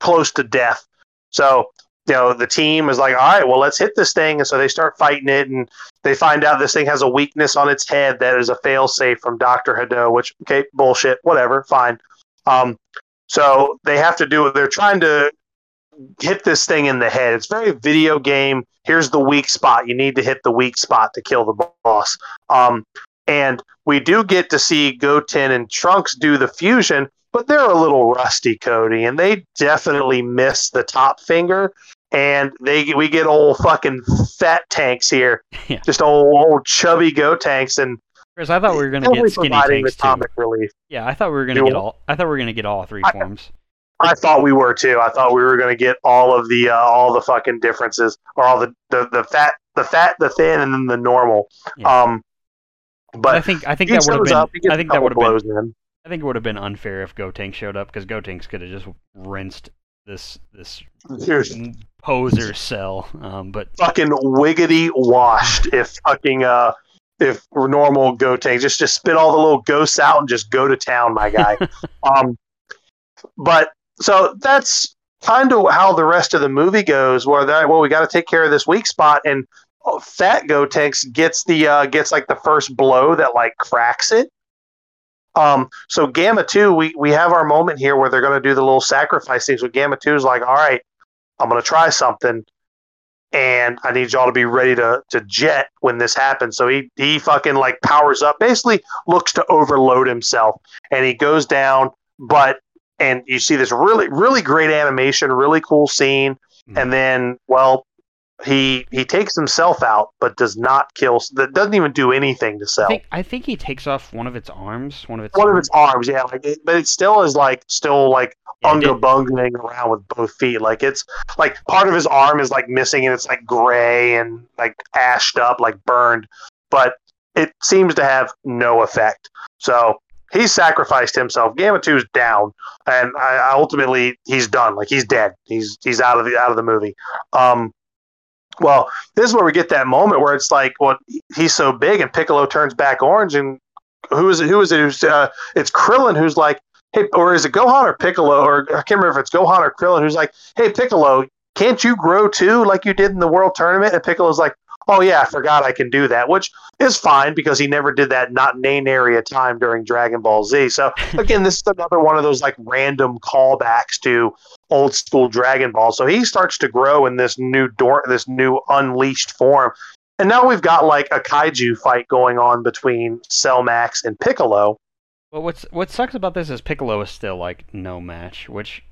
close to death. So you know the team is like all right well let's hit this thing and so they start fighting it and they find out this thing has a weakness on its head that is a failsafe from dr Hedo, which okay bullshit whatever fine um, so they have to do they're trying to hit this thing in the head it's very video game here's the weak spot you need to hit the weak spot to kill the boss um, and we do get to see goten and trunks do the fusion but they're a little rusty, Cody, and they definitely miss the top finger and they we get old fucking fat tanks here, <laughs> yeah. just old old chubby Gotenks, and Chris, I thought we were gonna get skinny tanks too. Relief. Yeah, I thought we were gonna get all. I thought we were gonna get all three I, forms. I thought we were too. I thought we were gonna get all of the uh, all the fucking differences, or all the, the the fat, the fat, the thin, and then the normal. Yeah. Um, but I think I think that would have been. I think that would have been. In. I think it would have been unfair if Gotenks showed up because Gotenks could have just rinsed this this poser cell. Um, but fucking wiggity washed if fucking uh if normal Gotenks just just spit all the little ghosts out and just go to town, my guy. <laughs> um, but so that's kind of how the rest of the movie goes. Where that well, we got to take care of this weak spot, and Fat Gotenks gets the uh, gets like the first blow that like cracks it, um, so Gamma 2, we, we have our moment here where they're going to do the little sacrifice things. With Gamma 2 is like, all right, I'm going to try something. And I need y'all to be ready to, to jet when this happens. So he, he fucking like powers up, basically looks to overload himself. And he goes down, but, and you see this really, really great animation, really cool scene. Mm-hmm. And then, well, he he takes himself out, but does not kill. That doesn't even do anything to Cell. I think, I think he takes off one of its arms, one of its one arms. of its arms. Yeah, like it, but it still is like still like yeah, bungling around with both feet. Like it's like part of his arm is like missing, and it's like gray and like ashed up, like burned. But it seems to have no effect. So he sacrificed himself. Gamma 2's down, and I, ultimately he's done. Like he's dead. He's he's out of the out of the movie. Um, well, this is where we get that moment where it's like, well, he's so big, and Piccolo turns back orange, and who is it? Who is it? Who's, uh, it's Krillin who's like, hey, or is it Gohan or Piccolo, or I can't remember if it's Gohan or Krillin who's like, hey, Piccolo, can't you grow too like you did in the World Tournament? And Piccolo's like, oh yeah, I forgot I can do that, which is fine because he never did that not in area time during Dragon Ball Z. So <laughs> again, this is another one of those like random callbacks to old school Dragon Ball. So he starts to grow in this new door, this new unleashed form. And now we've got like a kaiju fight going on between Cell Max and Piccolo. Well, what's what sucks about this is Piccolo is still like no match, which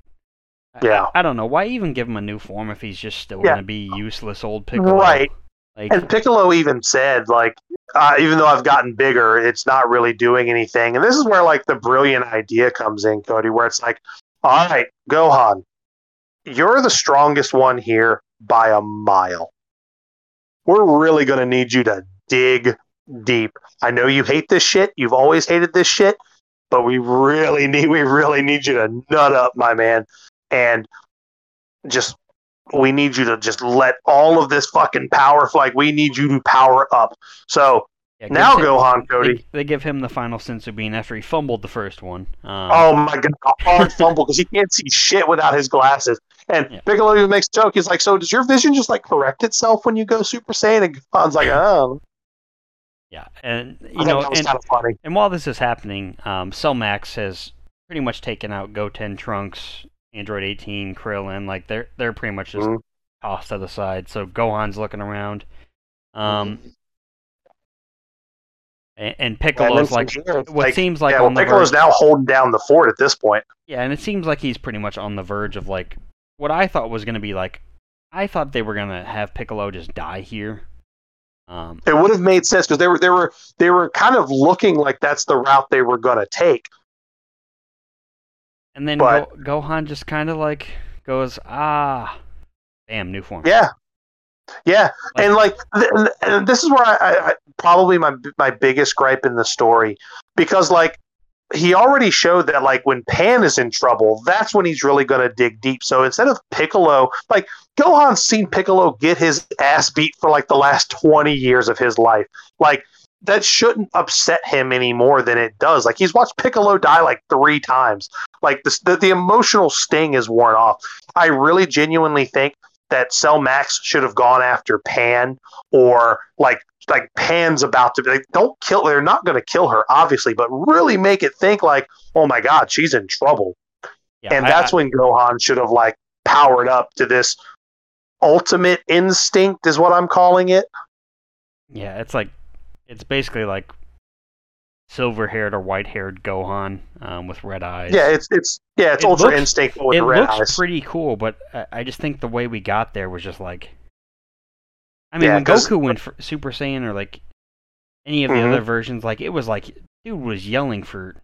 yeah, I, I don't know why even give him a new form if he's just still yeah. gonna be useless old Piccolo. Right. Like, and Piccolo even said like, uh, even though I've gotten bigger, it's not really doing anything. And this is where like the brilliant idea comes in, Cody, where it's like, all right, Gohan, you're the strongest one here by a mile. We're really going to need you to dig deep. I know you hate this shit. You've always hated this shit, but we really <laughs> need we really need you to nut up, my man, and just we need you to just let all of this fucking power like we need you to power up. So yeah, now him, Gohan, Cody. They, they, give him the final senzu bean after he fumbled the first one. Um, oh my god, hard fumble because he can't see shit without his glasses. And yeah. Piccolo even makes a joke. He's like, "So does your vision just like correct itself when you go Super Saiyan?" And Gohan's like, "Oh." Yeah, and you know, and, kind of and, while this is happening, um, Cell Max has pretty much taken out Goten, Trunks, Android 18, Krillin. Like they're they're pretty much just mm-hmm. tossed to the side. So Gohan's looking around. Um, and, and Piccolo's like what like, seems like yeah, the Piccolo's verge, now holding down the fort at this point. Yeah, and it seems like he's pretty much on the verge of like what I thought was going to be like. I thought they were going to have Piccolo just die here um, it would have made sense because they were they were they were kind of looking like that's the route they were going to take. And then but, Go- Gohan just kind of like goes, ah, bam, new form. Yeah, yeah, like, and like, th- and this is where I, I, probably my my biggest gripe in the story because like he already showed that like when Pan is in trouble, that's when he's really going to dig deep. So instead of Piccolo, like Gohan's seen Piccolo get his ass beat for like the last 20 years of his life. Like that shouldn't upset him any more than it does. Like he's watched Piccolo die like three times. Like the, the, the emotional sting is worn off. I really genuinely think that Cell Max should have gone after Pan or like like Pan's about to be like, don't kill they're not gonna kill her, obviously, but really make it think like, oh my god, she's in trouble. Yeah, and I, that's I, when Gohan should have like powered up to this ultimate instinct is what I'm calling it. Yeah, it's like it's basically like silver haired or white haired Gohan um, with red eyes. Yeah, it's it's yeah, it's it ultra looks, instinct with it red looks eyes. pretty cool, but I just think the way we got there was just like I mean, yeah, when Goku went for Super Saiyan or like any of the mm-hmm. other versions, like it was like dude was yelling for.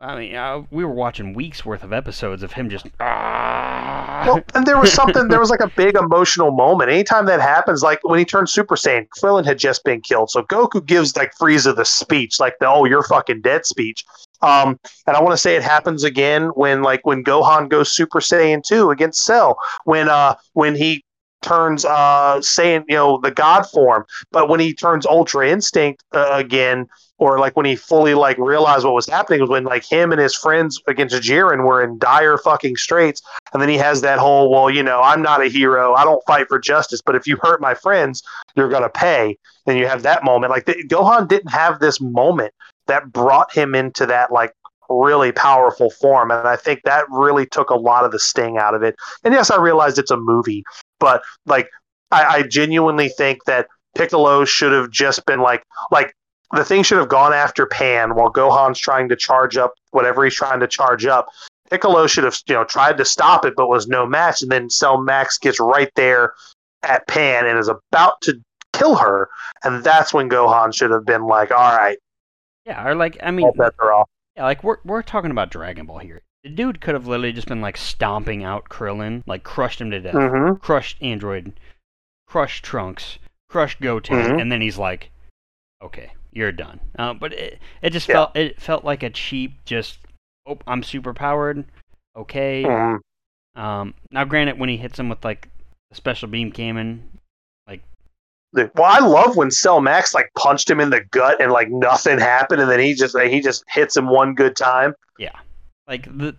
I mean, uh, we were watching weeks worth of episodes of him just. Ah. Well, and there was something. there was like a big emotional moment. Anytime that happens, like when he turned Super Saiyan, Krillin had just been killed, so Goku gives like Frieza the speech, like the "Oh, you're fucking dead" speech. Um, and I want to say it happens again when like when Gohan goes Super Saiyan 2 against Cell when uh when he turns uh saying you know the god form but when he turns ultra instinct uh, again or like when he fully like realized what was happening was when like him and his friends against Jiren were in dire fucking straits and then he has that whole well you know I'm not a hero I don't fight for justice but if you hurt my friends you're gonna pay then you have that moment. Like the, Gohan didn't have this moment that brought him into that like really powerful form and I think that really took a lot of the sting out of it. And yes I realized it's a movie but like I, I genuinely think that Piccolo should have just been like like the thing should have gone after Pan while Gohan's trying to charge up whatever he's trying to charge up. Piccolo should have you know tried to stop it but was no match, and then Cell Max gets right there at Pan and is about to kill her, and that's when Gohan should have been like, "All right." Yeah, or like I mean. Yeah, like we're we're talking about Dragon Ball here. The dude could have literally just been like stomping out Krillin, like crushed him to death, mm-hmm. crushed Android, crushed Trunks, crushed Goten, mm-hmm. and then he's like, "Okay, you're done." Uh, but it it just yeah. felt it felt like a cheap just oh I'm super powered, okay. Mm-hmm. Um, now granted, when he hits him with like a special beam cannon, like well, I love when Cell Max like punched him in the gut and like nothing happened, and then he just like, he just hits him one good time. Yeah, like the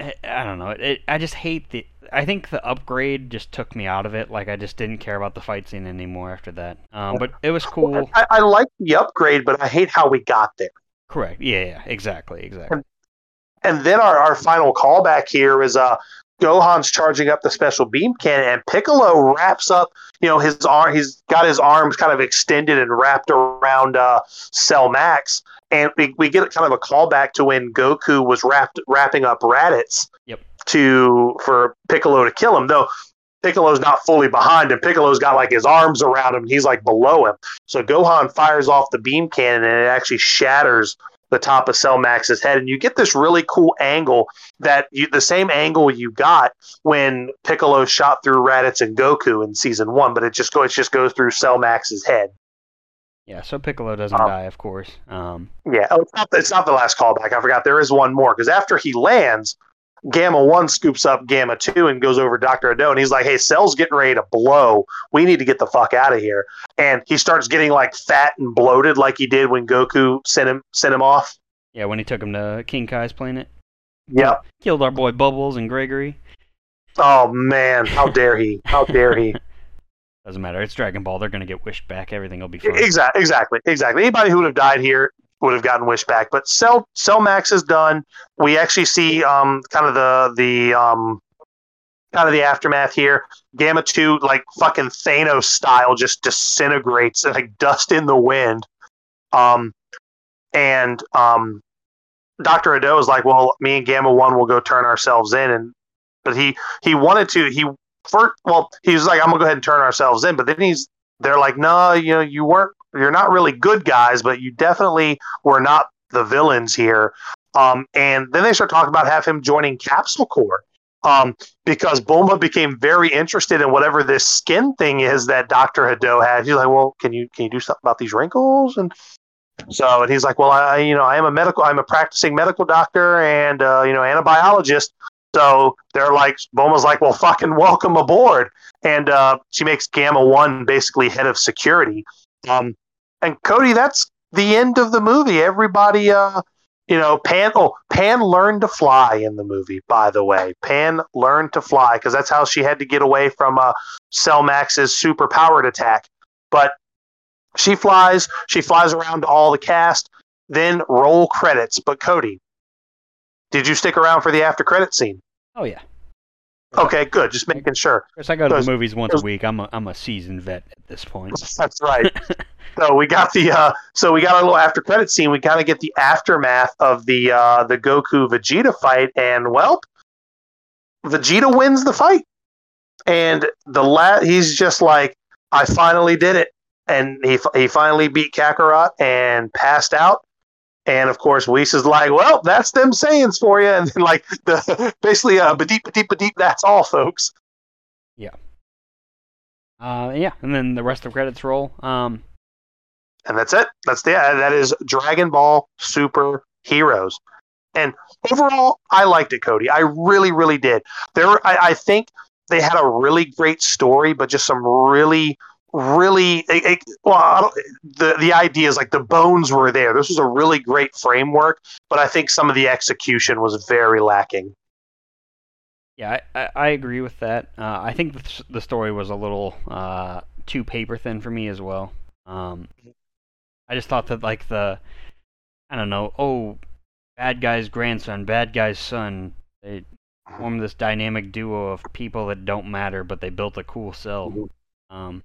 I don't know. It, I just hate the. I think the upgrade just took me out of it. Like I just didn't care about the fight scene anymore after that. Um, but it was cool. I, I like the upgrade, but I hate how we got there. Correct. Yeah. Yeah. Exactly. Exactly. And, and then our, our final callback here is uh Gohan's charging up the special beam cannon, and Piccolo wraps up. You know, his arm. He's got his arms kind of extended and wrapped around uh, Cell Max, and we, we get kind of a callback to when Goku was wrapped wrapping up Raditz. Yep. To for Piccolo to kill him, though Piccolo's not fully behind him. Piccolo's got like his arms around him. He's like below him. So Gohan fires off the beam cannon and it actually shatters the top of Cell Max's head, and you get this really cool angle that you the same angle you got when Piccolo shot through Raditz and Goku in season one, but it just goes it just goes through Cell Max's head. Yeah, so Piccolo doesn't um, die, of course. Um, yeah, oh, it's, not, it's not the last callback. I forgot there is one more because after he lands, Gamma One scoops up Gamma Two and goes over Doctor Hedo, and he's like, "Hey, Cell's getting ready to blow. We need to get the fuck out of here." And he starts getting like fat and bloated, like he did when Goku sent him sent him off. Yeah, when he took him to King Kai's planet. Yeah, Killed our boy Bubbles and Gregory. Oh man, how dare he? How dare he? <laughs> Doesn't matter. It's Dragon Ball. They're gonna get wished back. Everything will be fine. Exactly. Exactly. Exactly. Anybody who would have died here would have gotten Wish back. But Cell Cell Max is done. We actually see um kind of the the um kind of the aftermath here. Gamma two like fucking Thanos style just disintegrates like dust in the wind. Um and um Dr. Hedo is like, well, me and Gamma One will go turn ourselves in and but he he wanted to he first well, he was like, I'm gonna go ahead and turn ourselves in, but then he's they're like, no, you know, you weren't you're not really good guys, but you definitely were not the villains here. Um, and then they start talking about have him joining Capsule Corp. Um, because Bulma became very interested in whatever this skin thing is that Doctor Hedo had. He's like, "Well, can you can you do something about these wrinkles?" And so, and he's like, "Well, I you know I am a medical, I'm a practicing medical doctor and uh, you know and a biologist. So they're like, Bulma's like, well, fucking welcome aboard. And uh, she makes Gamma One basically head of security. Um, and Cody, that's the end of the movie. Everybody, uh, you know, Pan. Oh, Pan learned to fly in the movie. By the way, Pan learned to fly because that's how she had to get away from uh, Cell Max's super powered attack. But she flies. She flies around all the cast. Then roll credits. But Cody, did you stick around for the after credit scene? Oh yeah. Okay, good. Just making sure. Of course, I go to the movies once a week. I'm a I'm a seasoned vet at this point. <laughs> That's right. so we got the uh, so we got our little after credit scene. We kind of get the aftermath of the uh, the Goku Vegeta fight, and well, Vegeta wins the fight, and the la- he's just like, I finally did it, and he he finally beat Kakarot and passed out, and of course, Whis is like, "Well, that's them Saiyans for you," <laughs> and then like the basically uh, deep, deep, deep. That's all, folks. Yeah. Uh, yeah, and then the rest of credits roll. Um, and that's it. That's the that is Dragon Ball Super Heroes. And overall, I liked it, Cody. I really, really did. There, I, I think they had a really great story, but just some really really it, it, well the the idea is like the bones were there. This was a really great framework but i think some of the execution was very lacking. Yeah i, I agree with that. Uh, i think the, the story was a little uh, too paper thin for me as well. Um, i just thought that like the i don't know oh bad guy's grandson bad guy's son. They formed this dynamic duo of people that don't matter but they built a cool cell. Mm-hmm. um,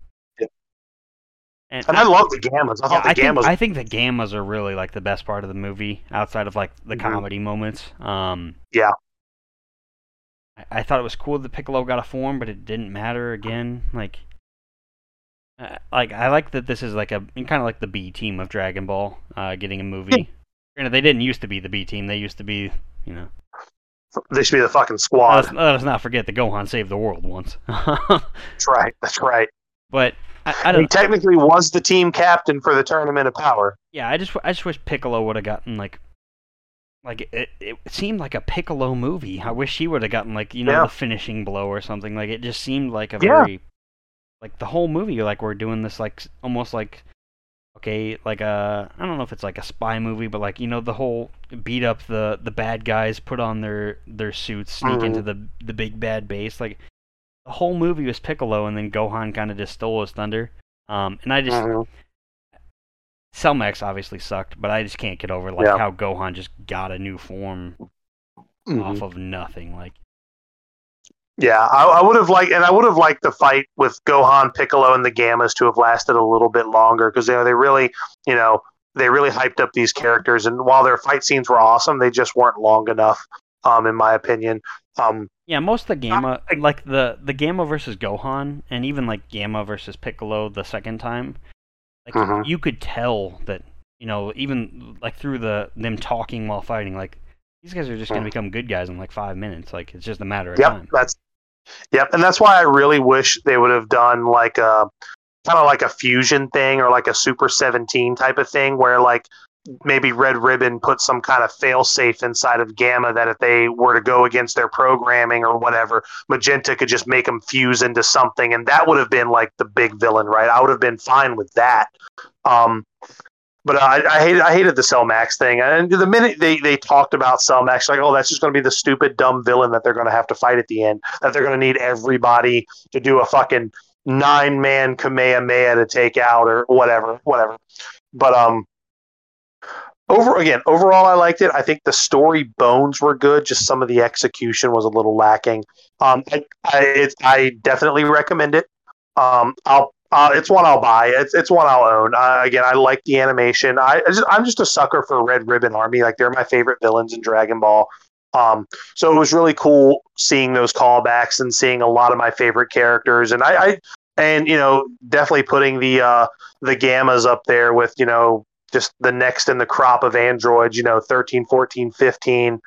and, and I, I love the gammas. I thought yeah, the I gammas. Think, I think the gammas are really like the best part of the movie, outside of like the mm-hmm. comedy moments. Um, yeah. I, I, thought it was cool that Piccolo got a form, but it didn't matter again. Like, uh, like I like that this is like a kind of like the B team of Dragon Ball, uh, getting a movie. Granted, they didn't used to be the B team. They used to be, you know. They should be the fucking squad. Let us, let us not forget that Gohan saved the world once. <laughs> that's right. That's right. But I, I don't. He technically was the team captain for the tournament of power. Yeah, I just I just wish Piccolo would have gotten like, like it, it seemed like a Piccolo movie. I wish he would have gotten like you know yeah. the finishing blow or something. Like it just seemed like a yeah. very, like the whole movie. Like we're doing this like almost like, okay like a I don't know if it's like a spy movie, but like you know the whole beat up the the bad guys, put on their their suits, sneak mm-hmm. into the the big bad base. Like the whole movie was Piccolo, and then Gohan kind of just stole his thunder. Um, and I just mm-hmm. Cellmax obviously sucked, but I just can't get over like yeah. how Gohan just got a new form mm-hmm. off of nothing. Like yeah, I, I would have liked, and I would have liked the fight with Gohan, Piccolo, and the Gammas to have lasted a little bit longer because you know they really, you know, they really hyped up these characters, and while their fight scenes were awesome, they just weren't long enough, um, in my opinion. Um, yeah, most of the Gamma, I, like the the Gamma versus Gohan, and even like Gamma versus Piccolo the second time, like mm-hmm. you could tell that you know even like through the them talking while fighting, like these guys are just going to mm. become good guys in like five minutes. Like it's just a matter of yep, time. That's Yep, and that's why I really wish they would have done like a kind of like a fusion thing or like a Super 17 type of thing where like maybe Red Ribbon put some kind of fail safe inside of Gamma that if they were to go against their programming or whatever, Magenta could just make them fuse into something, and that would have been like the big villain, right? I would have been fine with that. Um, but I, I hated I hated the Cellmax thing. And the minute they, they talked about Cell Cellmax, like, oh, that's just going to be the stupid dumb villain that they're going to have to fight at the end. That they're going to need everybody to do a fucking nine man Kamehameha to take out or whatever, whatever. But um, over again, overall, I liked it. I think the story bones were good. Just some of the execution was a little lacking. Um, I I, I definitely recommend it. Um, I'll uh, it's one I'll buy. It's it's one I'll own. Uh, again, I like the animation. I, I just, I'm just a sucker for Red Ribbon Army. Like they're my favorite villains in Dragon Ball. Um, so it was really cool seeing those callbacks and seeing a lot of my favorite characters. And I, I and you know definitely putting the uh, the gammas up there with you know just the next in the crop of androids. You know, 13, 14, 15,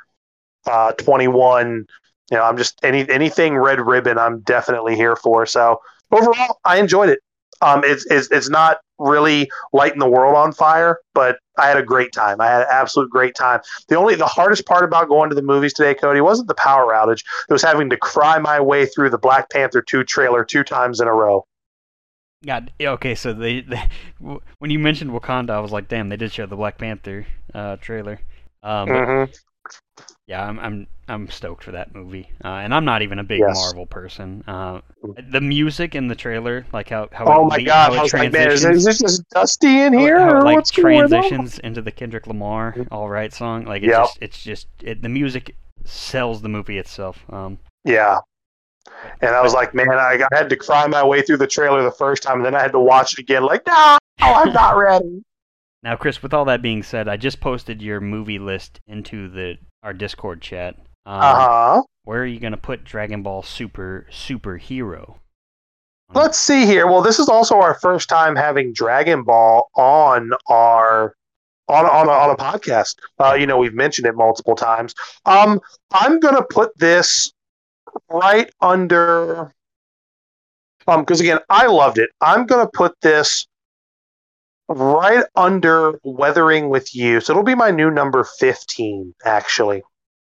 uh, 21. You know, I'm just any anything Red Ribbon. I'm definitely here for. So overall, I enjoyed it. Um, it's, it's it's not really lighting the world on fire, but I had a great time. I had an absolute great time. The only the hardest part about going to the movies today, Cody, wasn't the power outage. It was having to cry my way through the Black Panther two trailer two times in a row. God, okay, so they, <laughs> they when you mentioned Wakanda, I was like, damn, they did show the Black Panther uh, trailer. Um, mm-hmm yeah, I'm I'm I'm stoked for that movie, uh, and I'm not even a big yes. Marvel person. Uh, the music in the trailer, like how how oh my god, how it transitions, like, is, is this just dusty in here? How, how it, like transitions into the Kendrick Lamar "All Right" song, like it's yep. just it's just it, the music sells the movie itself. Um, yeah, and I was like, man, I, I had to cry my way through the trailer the first time, and then I had to watch it again. Like, no, I'm not ready. <laughs> Now, Chris, with all that being said, I just posted your movie list into the our Discord chat. Um, uh huh. Where are you going to put Dragon Ball Super Superhero? Let's see here. Well, this is also our first time having Dragon Ball on our on on a, on a podcast. Uh, you know, we've mentioned it multiple times. Um, I'm gonna put this right under. Um, because again, I loved it. I'm gonna put this right under Weathering with You. So it'll be my new number 15, actually.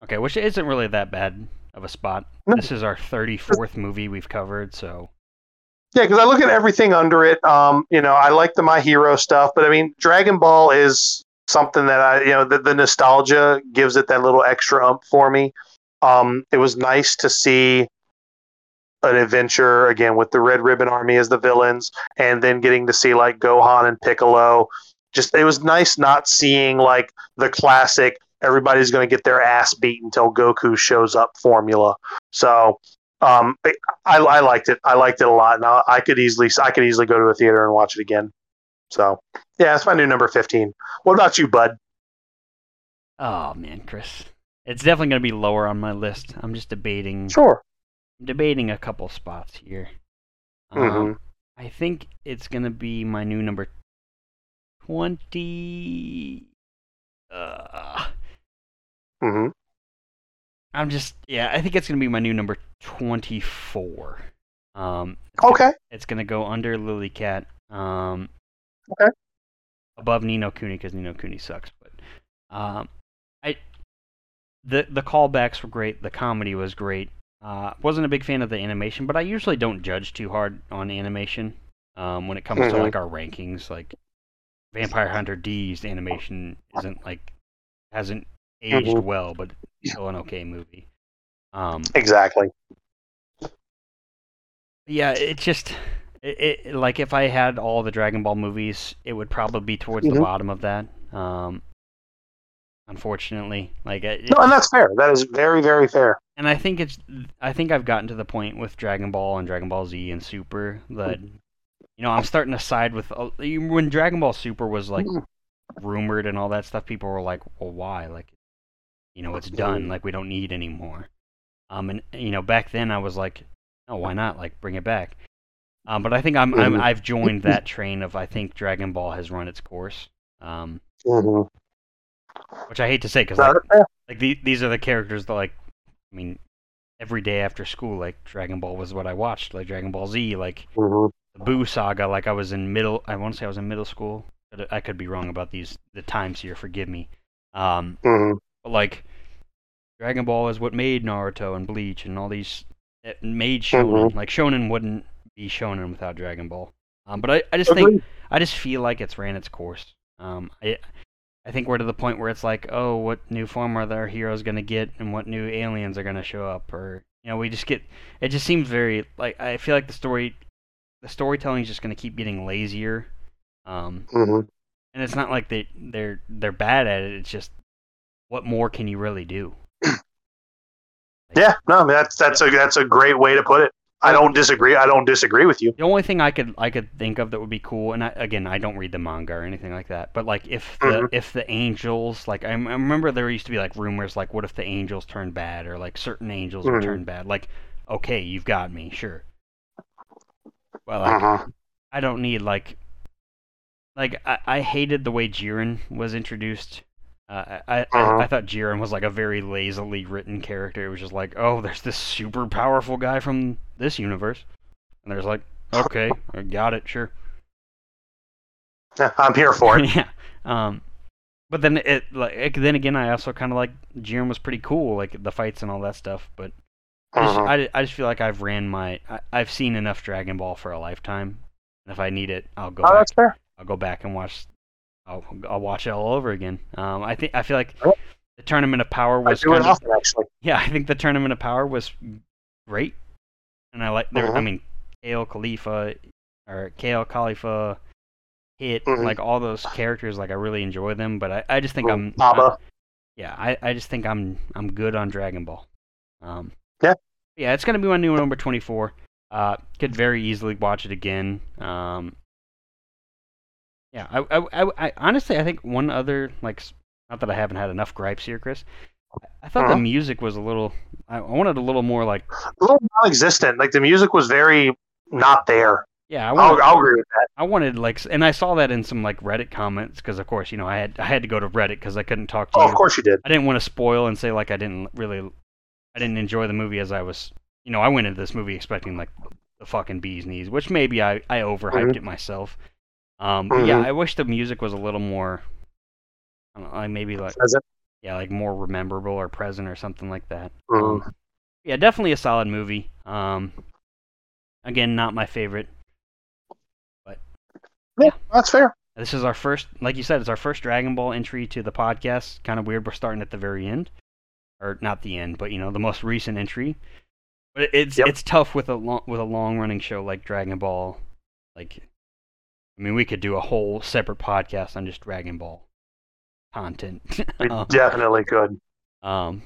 Okay, which isn't really that bad of a spot. No. This is our 34th movie we've covered, so. Yeah, because I look at everything under it. Um, you know, I like the My Hero stuff, but I mean, Dragon Ball is something that I, you know, the, the nostalgia gives it that little extra ump for me. Um, it was nice to see an adventure again with the Red Ribbon Army as the villains, and then getting to see like Gohan and Piccolo. Just it was nice not seeing like the classic everybody's going to get their ass beat until Goku shows up formula. So um, I, I liked it. I liked it a lot. Now I could easily I could easily go to a theater and watch it again. So yeah, that's my new number fifteen. What about you, Bud? Oh man, Chris, it's definitely going to be lower on my list. I'm just debating. Sure debating a couple spots here. Um, mm-hmm. Um, I think it's gonna be my new number twenty. Uh, mm-hmm. I'm just yeah. I think it's gonna be my new number twenty-four. Um, it's okay. Gonna, it's gonna go under Lily Cat. Um, okay. Above Ni no Kuni because Ni no Kuni sucks, but um, I the the callbacks were great. The comedy was great. Uh, wasn't a big fan of the animation, but I usually don't judge too hard on animation um, when it comes mm-hmm. to like our rankings. Like, Vampire Hunter D's animation isn't like hasn't aged mm-hmm. well, but still an okay movie. Um, exactly. Yeah, it just it, it, like if I had all the Dragon Ball movies, it would probably be towards mm-hmm. the bottom of that. Um, unfortunately, like it, no, and that's fair. That is very very fair. And I think it's I think I've gotten to the point with Dragon Ball and Dragon Ball Z and Super that you know I'm starting to side with uh, when Dragon Ball Super was like mm-hmm. rumored and all that stuff. People were like, "Well, why? Like, you know, it's done. Like we don't need anymore." Um, and you know, back then I was like, "Oh, why not? Like, bring it back." Um, but I think I'm, I'm mm-hmm. I've joined that train of I think Dragon Ball has run its course. Um, mm-hmm. Which I hate to say because like, like the, these are the characters that like I mean every day after school like Dragon Ball was what I watched like Dragon Ball Z like mm-hmm. the Boo saga like I was in middle I want to say I was in middle school but I could be wrong about these the times here forgive me um, mm-hmm. but like Dragon Ball is what made Naruto and Bleach and all these it made Shonen mm-hmm. like Shonen wouldn't be Shonen without Dragon Ball um, but I, I just think I just feel like it's ran its course um, I I think we're to the point where it's like, oh, what new form are our heroes gonna get, and what new aliens are gonna show up, or you know, we just get. It just seems very like I feel like the story, the storytelling is just gonna keep getting lazier. Um, mm-hmm. and it's not like they they're they're bad at it. It's just what more can you really do? <clears throat> yeah, no, that's that's a that's a great way to put it. I don't disagree. I don't disagree with you. The only thing I could I could think of that would be cool, and I, again, I don't read the manga or anything like that. But like, if the mm-hmm. if the angels, like I, I, remember there used to be like rumors, like what if the angels turn bad, or like certain angels mm-hmm. would turn bad. Like, okay, you've got me, sure. Well, like, uh-huh. I don't need like, like I, I hated the way Jiren was introduced uh, I, uh-huh. I, I thought Jiren was like a very lazily written character. It was just like, oh, there's this super powerful guy from this universe, and there's like, <laughs> okay, I got it, sure. I'm here for it. <laughs> yeah. Um, but then it like then again, I also kind of like Jiren was pretty cool, like the fights and all that stuff. But I just, uh-huh. I, I just feel like I've ran my I, have seen enough Dragon Ball for a lifetime, and if I need it, I'll go. Oh, back, that's fair. I'll go back and watch I'll I'll watch it all over again. Um, I think I feel like the Tournament of Power was I it often, actually. Yeah, I think the Tournament of Power was great, and I like. There, mm-hmm. I mean, Kale Caulifla or Kale Caulifla, Hit, mm-hmm. like all those characters. Like I really enjoy them, but I, I just think mm-hmm. I'm. Abba. yeah, I, I just think I'm I'm good on Dragon Ball. Um, yeah. Yeah, it's gonna be my new number twenty four. Uh, could very easily watch it again. Um, yeah, I, I, I, I, honestly I think one other like not that I haven't had enough gripes here, Chris. I thought uh-huh. the music was a little. I wanted a little more like a little non-existent. Like the music was very not there. Yeah, I wanted, I'll, I'll, agree with that. I wanted like, and I saw that in some like Reddit comments because, of course, you know, I had I had to go to Reddit because I couldn't talk to oh, you. Of course, you did. I didn't want to spoil and say like I didn't really, I didn't enjoy the movie as I was. You know, I went into this movie expecting like the fucking bee's knees, which maybe I I overhyped mm-hmm. it myself. Um, mm-hmm. yeah, I wish the music was a little more, I don't know, like maybe like present. yeah, like more rememberable or present or something like that. Mm-hmm. Um, yeah, definitely a solid movie. Um, again, not my favorite, but yeah, that's fair. This is our first, like you said, it's our first Dragon Ball entry to the podcast. Kind of weird. We're starting at the very end, or not the end, but you know, the most recent entry. But it's yep. it's tough with a long with a long running show like Dragon Ball. Like I mean, we could do a whole separate podcast on just Dragon Ball content. <laughs> we um, definitely could. Um,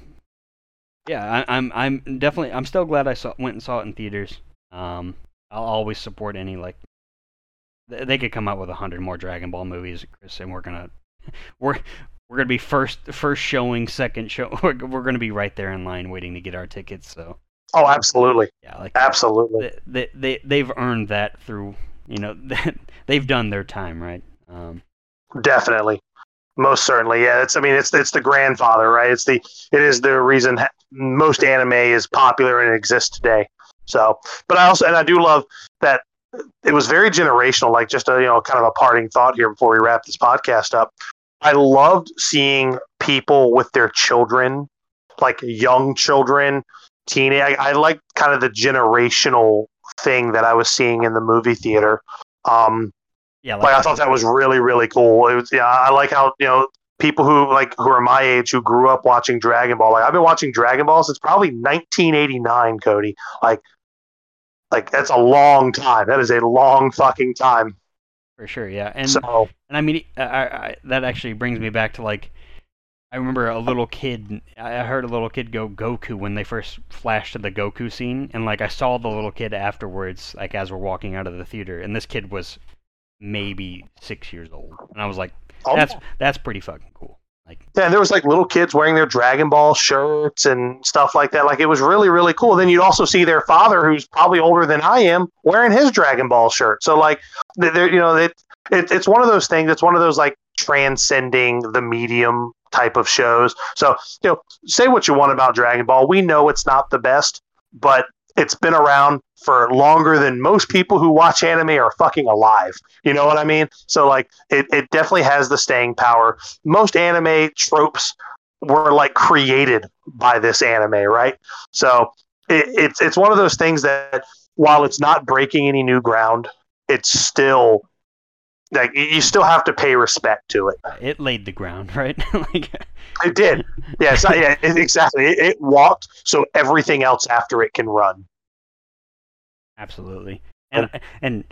yeah, I, am I'm, I'm definitely I'm still glad I saw went and saw it in theaters. Um, I'll always support any like they could come out with a hundred more Dragon Ball movies, Chris, and we're gonna <laughs> we're we're gonna be first first showing, second show. <laughs> We're, we're gonna be right there in line waiting to get our tickets. So. Oh, absolutely. Yeah, like absolutely. They, they, they they've earned that through you know <laughs> they've done their time, right? Um, Definitely, most certainly. Yeah, it's. I mean, it's it's the grandfather, right? It's the it is the reason most anime is popular and exists today. So, but I also and I do love that it was very generational. Like just a you know kind of a parting thought here before we wrap this podcast up. I loved seeing people with their children, like young children, teenage. I, I like kind of the generational thing that I was seeing in the movie theater. Um, Yeah, like, like I thought that was really really cool. It was yeah, I like how you know people who like who are my age who grew up watching Dragon Ball. Like I've been watching Dragon Ball since probably 1989, Cody. Like like that's a long time. That is a long fucking time. For sure, yeah. And so, and I mean I, I, that actually brings me back to like I remember a little kid. I heard a little kid go Goku when they first flashed to the Goku scene, and like I saw the little kid afterwards, like as we're walking out of the theater, and this kid was maybe six years old, and I was like, oh. "That's that's pretty fucking cool." Like, yeah, there was like little kids wearing their Dragon Ball shirts and stuff like that. Like it was really really cool. Then you'd also see their father, who's probably older than I am, wearing his Dragon Ball shirt. So like, they're you know it, it it's one of those things. It's one of those like transcending the medium type of shows. So, you know, say what you want about Dragon Ball. We know it's not the best, but it's been around for longer than most people who watch anime are fucking alive. You know what I mean? So like it, it definitely has the staying power. Most anime tropes were like created by this anime, right? So it, it's it's one of those things that while it's not breaking any new ground, it's still like you still have to pay respect to it. Uh, it laid the ground, <laughs> right? <laughs> like it did. Yeah, not, yeah, it, exactly. It, it, walked so everything else after it can run. Absolutely, and and, and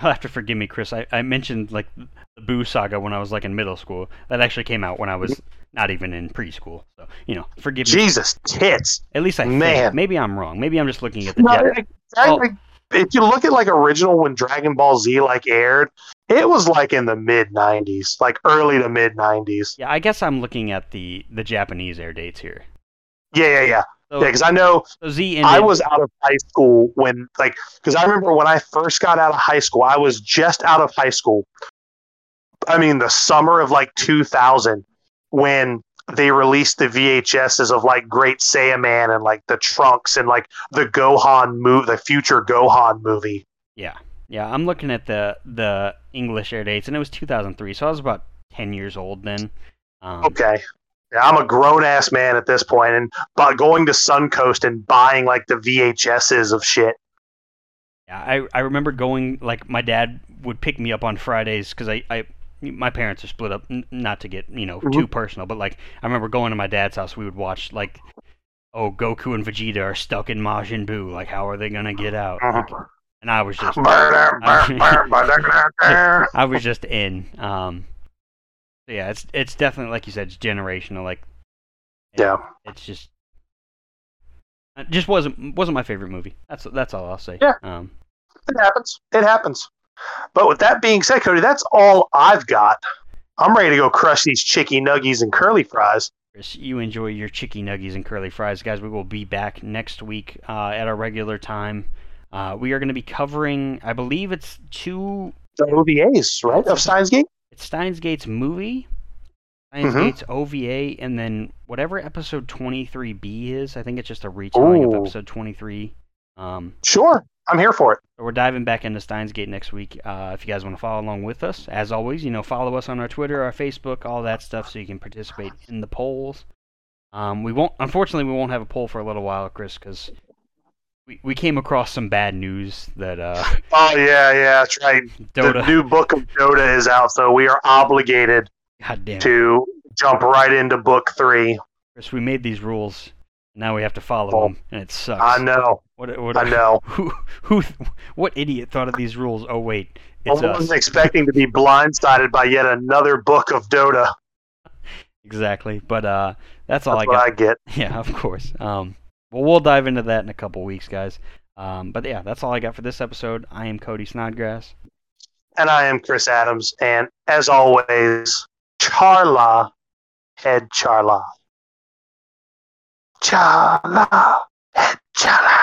you'll have to forgive me, Chris. I, I mentioned like the Boo saga when I was like in middle school. That actually came out when I was not even in preschool. So you know, forgive me. Jesus tits. At least I man. Think. Maybe I'm wrong. Maybe I'm just looking at the. No, exactly. well, if you look at like original when Dragon Ball Z like aired, it was like in the mid '90s, like early to mid '90s. Yeah, I guess I'm looking at the the Japanese air dates here. Yeah, yeah, yeah. So, yeah, because I know so Z ended... I was out of high school when, like, because I remember when I first got out of high school, I was just out of high school. I mean, the summer of like 2000, when they released the VHSs of like Great Saiyaman and like the Trunks and like the Gohan move, the future Gohan movie. Yeah, yeah. I'm looking at the the English air dates, and it was 2003, so I was about 10 years old then. Um, okay. Yeah, I'm a grown ass man at this point, and but going to Suncoast and buying like the VHSs of shit. Yeah, I I remember going like my dad would pick me up on Fridays because I I my parents are split up. N- not to get you know mm-hmm. too personal, but like I remember going to my dad's house. We would watch like, oh, Goku and Vegeta are stuck in Majin Buu. Like, how are they gonna get out? Like, and I was just, <laughs> I, was just in. Um, so yeah, it's it's definitely like you said, it's generational. Like, yeah, it's just. It just wasn't wasn't my favorite movie. That's that's all I'll say. Yeah, um, it happens. It happens. But with that being said, Cody, that's all I've got. I'm ready to go crush these chicky nuggies and curly fries. Chris, You enjoy your chicky nuggies and curly fries, guys. We will be back next week uh, at our regular time. Uh, we are going to be covering, I believe it's two. The OVAs, right? Of Steins Gate? It's Steins Gate's movie, Steins mm-hmm. Gate's OVA, and then whatever episode 23B is. I think it's just a retelling Ooh. of episode 23. Um, sure. I'm here for it. We're diving back into Steins Gate next week. Uh, if you guys want to follow along with us, as always, you know, follow us on our Twitter, our Facebook, all that stuff, so you can participate in the polls. Um, we won't, unfortunately, we won't have a poll for a little while, Chris, because we, we came across some bad news that. Uh, <laughs> oh yeah, yeah, that's right. Dota. The new book of Dota is out, so we are obligated to jump right into book three. Chris, we made these rules now we have to follow oh, them, and it sucks. I know. What, what, I know. <laughs> Who, who, what idiot thought of these rules? Oh wait, it's I wasn't us. expecting to be blindsided by yet another book of Dota. <laughs> Exactly, but uh, that's all that's I got. I get. Yeah, of course. Um, well, we'll dive into that in a couple weeks, guys. Um, but yeah, that's all I got for this episode. I am Cody Snodgrass. And I am Chris Adams. And as always, Chala, head Charla. Chala, chala.